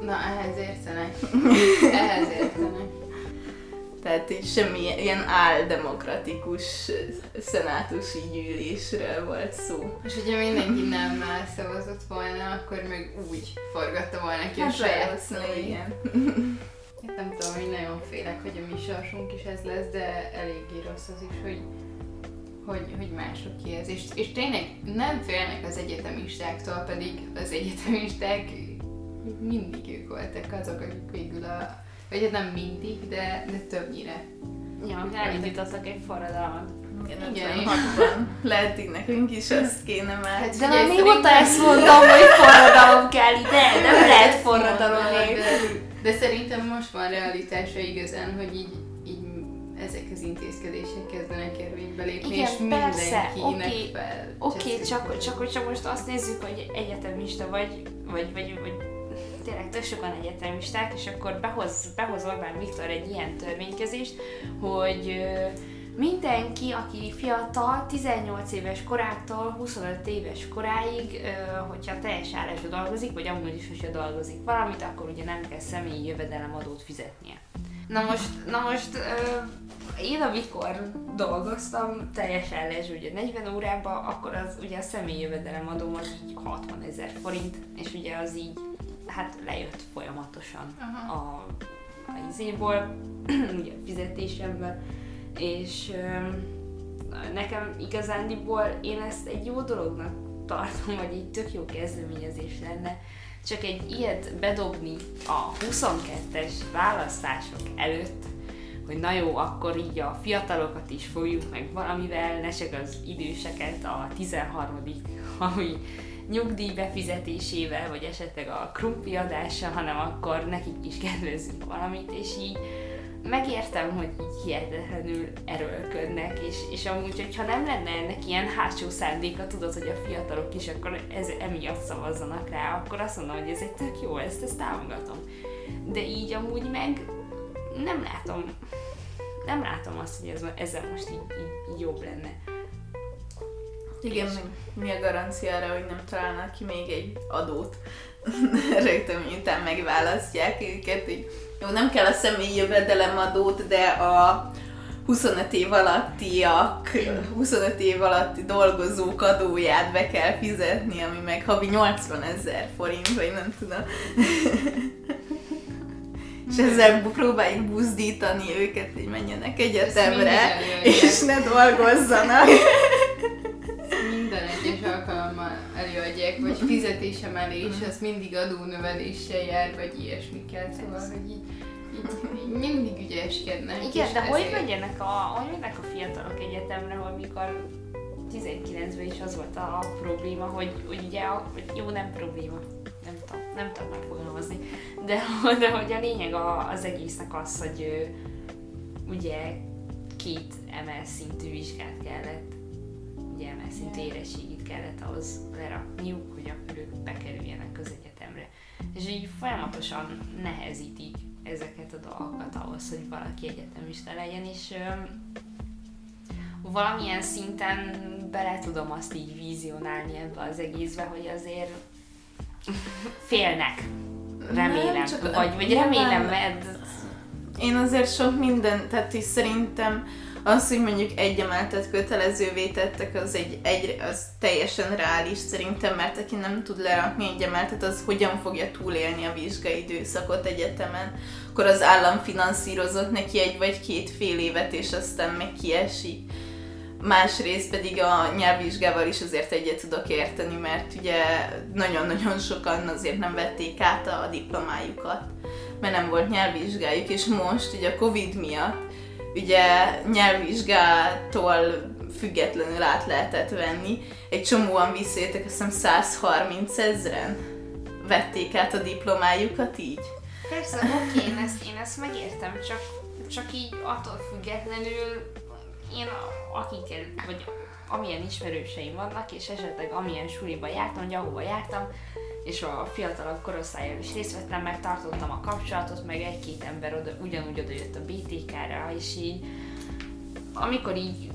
Speaker 1: Na, ehhez értenek. Ehhez értenek.
Speaker 3: Tehát így semmi ilyen áldemokratikus szenátusi gyűlésről volt szó.
Speaker 1: És hogyha mindenki nem szavazott volna, akkor meg úgy forgatta volna ki a
Speaker 3: Hát
Speaker 1: saját
Speaker 3: valószínűleg
Speaker 1: szavait.
Speaker 3: igen.
Speaker 1: Hát nem tudom, hogy nagyon félek, hogy a mi sorsunk is ez lesz, de eléggé rossz az is, hogy, hogy, hogy mások ki ez. És, és tényleg nem félnek az egyetemistáktól, pedig az egyetemisták mindig ők voltak azok, akik végül a... Vagy hát nem mindig, de, de többnyire.
Speaker 2: Ja, elindítottak egy forradalmat.
Speaker 3: Igen,
Speaker 1: Igen,
Speaker 3: 56-ban. Lehet nekünk is ezt kéne már.
Speaker 1: Hát
Speaker 2: De már mióta ezt mondom, hogy forradalom kell ide, nem lehet forradalom.
Speaker 1: De, de szerintem most van realitása igazán, hogy így ezek az intézkedések kezdenek érvénybe lépni,
Speaker 2: Igen,
Speaker 1: és
Speaker 2: persze,
Speaker 1: mindenkinek
Speaker 2: oké,
Speaker 1: fel.
Speaker 2: Oké, csak, csak, csak most azt nézzük, hogy egyetemista vagy, vagy, vagy, vagy tényleg tök sokan egyetemisták, és akkor behoz, behoz Orbán Viktor egy ilyen törvénykezést, hogy mindenki, aki fiatal, 18 éves korától 25 éves koráig, hogyha teljes állásra dolgozik, vagy amúgy is, hogyha dolgozik valamit, akkor ugye nem kell személyi jövedelemadót fizetnie. Na most, na most ö, én amikor dolgoztam teljes állású, ugye 40 órában, akkor az ugye a személyi jövedelemadóm az így 60 ezer forint, és ugye az így hát lejött folyamatosan
Speaker 1: Aha.
Speaker 2: a, a izéból, ugye a fizetésemből, és ö, nekem igazándiból én ezt egy jó dolognak tartom, vagy egy tök jó kezdeményezés lenne, csak egy ilyet bedobni a 22-es választások előtt, hogy na jó, akkor így a fiatalokat is fogjuk meg valamivel, ne csak az időseket a 13. havi nyugdíj befizetésével, vagy esetleg a krumpli adással, hanem akkor nekik is kedvezzünk valamit, és így megértem, hogy így hihetetlenül erőlködnek, és, és amúgy, hogyha nem lenne ennek ilyen hátsó szándéka, tudod, hogy a fiatalok is akkor ez, emiatt szavazzanak rá, akkor azt mondom, hogy ez egy tök jó, ezt, ezt támogatom. De így amúgy meg nem látom, nem látom azt, hogy ez, ezzel most így, így, így jobb lenne.
Speaker 3: Igen, meg mi a garancia arra, hogy nem találnak ki még egy adót rögtön miután megválasztják őket, így jó, nem kell a személyi jövedelemadót, de a 25 év alattiak, 25 év alatti dolgozók adóját be kell fizetni, ami meg havi 80 ezer forint, vagy nem tudom. És ezzel próbáljuk buzdítani őket, hogy menjenek egyetemre, és ne dolgozzanak.
Speaker 1: Minden egyes alkalommal előadják, vagy fizetésemelés, az mindig adónöveléssel jár, vagy ilyesmikkel, szóval, hogy így, így, mindig ügyeskednek.
Speaker 2: Igen, de hogy menjenek a, hogy mennek a fiatalok egyetemre, hogy mikor 19-ben is az volt a probléma, hogy, hogy ugye, hogy jó, nem probléma, nem tudom, nem tudom megfogalmazni, de, de hogy a lényeg a, az egésznek az, hogy ö, ugye két emel szintű vizsgát kellett, ugye emel szintű
Speaker 1: Igen.
Speaker 2: érettségit kellett ahhoz lerakniuk, hogy akkor ők bekerüljenek az egyetemre. És így folyamatosan nehezítik ezeket a dolgokat ahhoz, hogy valaki egyetemista legyen, és valamilyen szinten bele tudom azt így vizionálni ebbe az egészbe, hogy azért félnek. Remélem.
Speaker 3: Nem, csak-
Speaker 2: vagy, vagy remélem, mert
Speaker 3: Én azért sok minden, tehát is szerintem az, hogy mondjuk egy emeltet kötelezővé tettek, az, egy, egy, az teljesen reális szerintem, mert aki nem tud lerakni egy emeltet, az hogyan fogja túlélni a vizsgai időszakot egyetemen. Akkor az állam finanszírozott neki egy vagy két fél évet, és aztán meg kiesik. Másrészt pedig a nyelvvizsgával is azért egyet tudok érteni, mert ugye nagyon-nagyon sokan azért nem vették át a diplomájukat, mert nem volt nyelvvizsgájuk, és most ugye a Covid miatt ugye nyelvvizsgától függetlenül át lehetett venni. Egy csomóan visszajöttek, azt hiszem 130 ezeren vették át a diplomájukat így.
Speaker 2: Persze, oké, én ezt, én ezt megértem, csak, csak így attól függetlenül én akikkel, vagy amilyen ismerőseim vannak, és esetleg amilyen suliba jártam, vagy ahova jártam, és a fiatalabb korosztályjal is részt vettem, meg tartottam a kapcsolatot, meg egy-két ember oda, ugyanúgy oda jött a BTK-ra, és így amikor így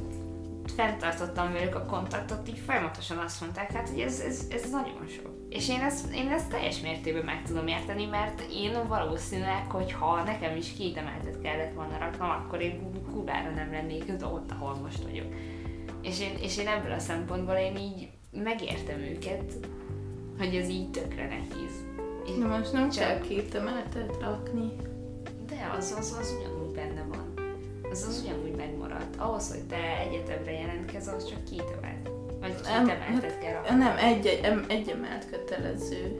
Speaker 2: fenntartottam velük a kontaktot, így folyamatosan azt mondták, hát, hogy ez, ez, ez nagyon sok. És én ezt, én ezt teljes mértékben meg tudom érteni, mert én valószínűleg, hogy ha nekem is két emeltet kellett volna raknom, akkor én kubára nem lennék ott, ahol most vagyok. És én, és én ebből a szempontból én így megértem őket, hogy ez így tökre nehéz.
Speaker 3: Én De most nem csak... kell két emeltet rakni.
Speaker 2: De az, az, az ugyanúgy benne van. Az az ugyanúgy megmarad. Ahhoz, hogy te egyetemre jelentkez, az csak két emelt. Vagy két nem, emeltet kell rakni.
Speaker 3: Nem, egy, egy, egy emelt kötelező.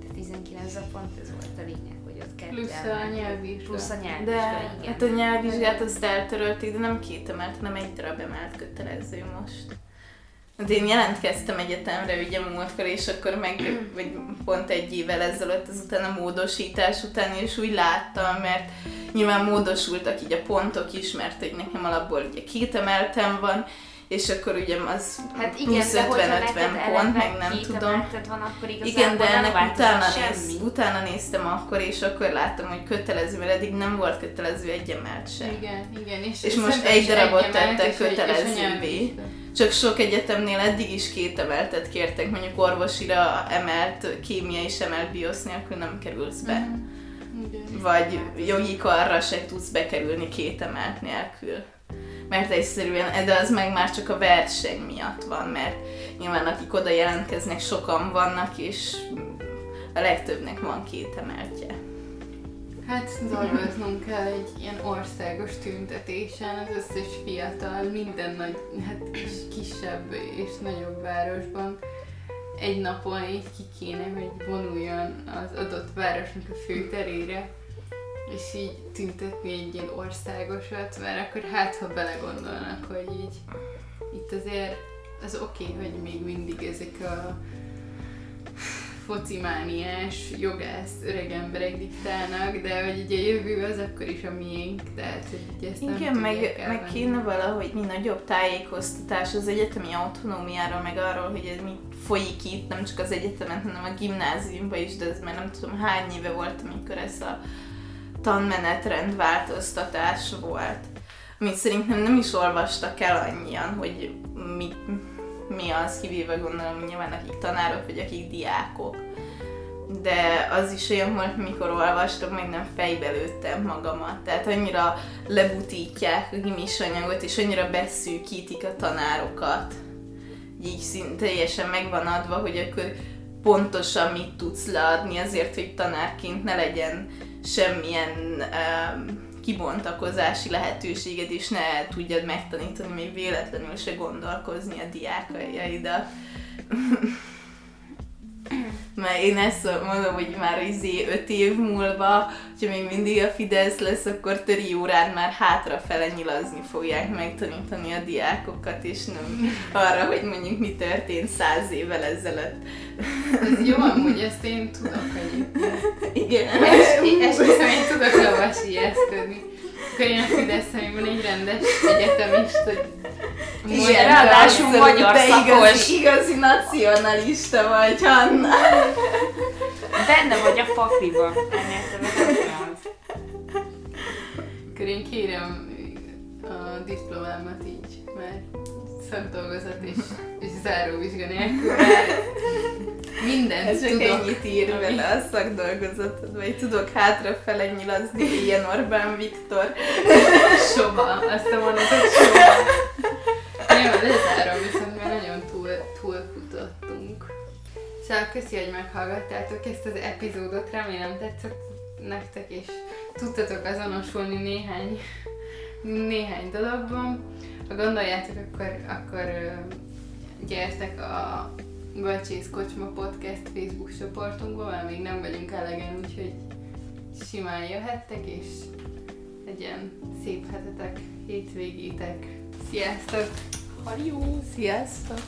Speaker 2: De 19 a pont ez volt a lényeg, hogy ott kell
Speaker 1: Plusz a nyelvvizsga.
Speaker 2: Plusz a nyelvvizsga,
Speaker 3: de,
Speaker 2: igen.
Speaker 3: Hát a nyelvvizsgát azt eltörölték, de nem két emelt, hanem egy darab emelt kötelező most. Hát én jelentkeztem egyetemre ugye múltkor, és akkor meg, vagy pont egy évvel ezelőtt, azután a módosítás után, és úgy láttam, mert nyilván módosultak így a pontok is, mert hogy nekem alapból ugye két emeltem van, és akkor ugye az hát igen, plusz 50-50 pont, meg nem tudom.
Speaker 2: Van, akkor
Speaker 3: igen, de ennek utána, néz, utána néztem akkor, és akkor láttam, hogy kötelező, mert eddig nem volt kötelező egy emelt sem.
Speaker 1: Igen, igen. És,
Speaker 3: és most egy darabot tettek kötelezővé. Csak sok egyetemnél eddig is két emeltet kértek, mondjuk orvosira emelt kémia és emelt biosz nélkül nem kerülsz be. Mm. Vagy jogi karra se tudsz bekerülni két emelt nélkül. Mert egyszerűen, de az meg már csak a verseny miatt van, mert nyilván akik oda jelentkeznek, sokan vannak, és a legtöbbnek van két emeltje.
Speaker 1: Hát dolgoznunk kell egy ilyen országos tüntetésen az összes fiatal, minden nagy, hát kisebb és nagyobb városban egy napon így ki kéne, hogy vonuljon az adott városnak a főterére, és így tüntetni egy ilyen országosat, mert akkor hát, ha belegondolnak, hogy így itt azért az oké, okay, hogy még mindig ezek a focimániás jogász öreg emberek diktálnak, de hogy ugye a jövő az akkor is a miénk, tehát hogy ugye ezt
Speaker 3: Igen,
Speaker 1: nem
Speaker 3: meg, meg kéne valahogy mi nagyobb tájékoztatás az egyetemi autonómiáról, meg arról, hogy ez mi folyik itt, nem csak az egyetemen, hanem a gimnáziumban is, de ez már nem tudom hány éve volt, amikor ez a tanmenetrend változtatás volt. Amit szerintem nem is olvastak el annyian, hogy mi, mi az, kivéve gondolom nyilván akik tanárok, vagy akik diákok. De az is olyan volt, mikor olvastam, meg nem fejbe lőttem magamat. Tehát annyira lebutítják a gimis anyagot, és annyira beszűkítik a tanárokat. Így szint teljesen megvan adva, hogy akkor pontosan mit tudsz leadni azért, hogy tanárként ne legyen semmilyen um, kibontakozási lehetőséged, és ne tudjad megtanítani még véletlenül se gondolkozni a diákaiaida. Mert én ezt mondom, hogy már izé öt év múlva, hogyha még mindig a Fidesz lesz, akkor töri órán már hátrafele nyilazni fogják megtanítani a diákokat, és nem arra, hogy mondjuk mi történt száz évvel ezelőtt.
Speaker 1: Ez jó, amúgy ezt én tudok egyébként.
Speaker 3: Igen.
Speaker 1: És hiszem, én tudok lovasi eszködni. Akkor én a Fidesz, van egy rendes egyetemist, hogy
Speaker 2: igen, ráadásul magyar te.
Speaker 3: Igazi, igazi nacionalista vagy, Hanna.
Speaker 2: Benne vagy a pakliban.
Speaker 1: Akkor én kérem a diplomámat így, mert szakdolgozat és, és záróvizsga nélkül. Mindent Ez
Speaker 3: tudok. csak ennyit ír ami... vele a szakdolgozatod, vagy tudok hátrafele nyilazni ilyen Orbán Viktor.
Speaker 1: Soha, azt a mondatot soha. Nem, lezárom, viszont már nagyon túl, túlfutottunk. Szóval köszi, hogy meghallgattátok ezt az epizódot, remélem tetszett nektek, és tudtatok azonosulni néhány, néhány dologban. Ha gondoljátok, akkor, akkor gyertek a Bölcsész Kocsma Podcast Facebook csoportunkba, mert még nem vagyunk elegen, úgyhogy simán jöhettek, és legyen szép hetetek, hétvégétek. Sziasztok!
Speaker 2: Halló!
Speaker 3: Sziasztok!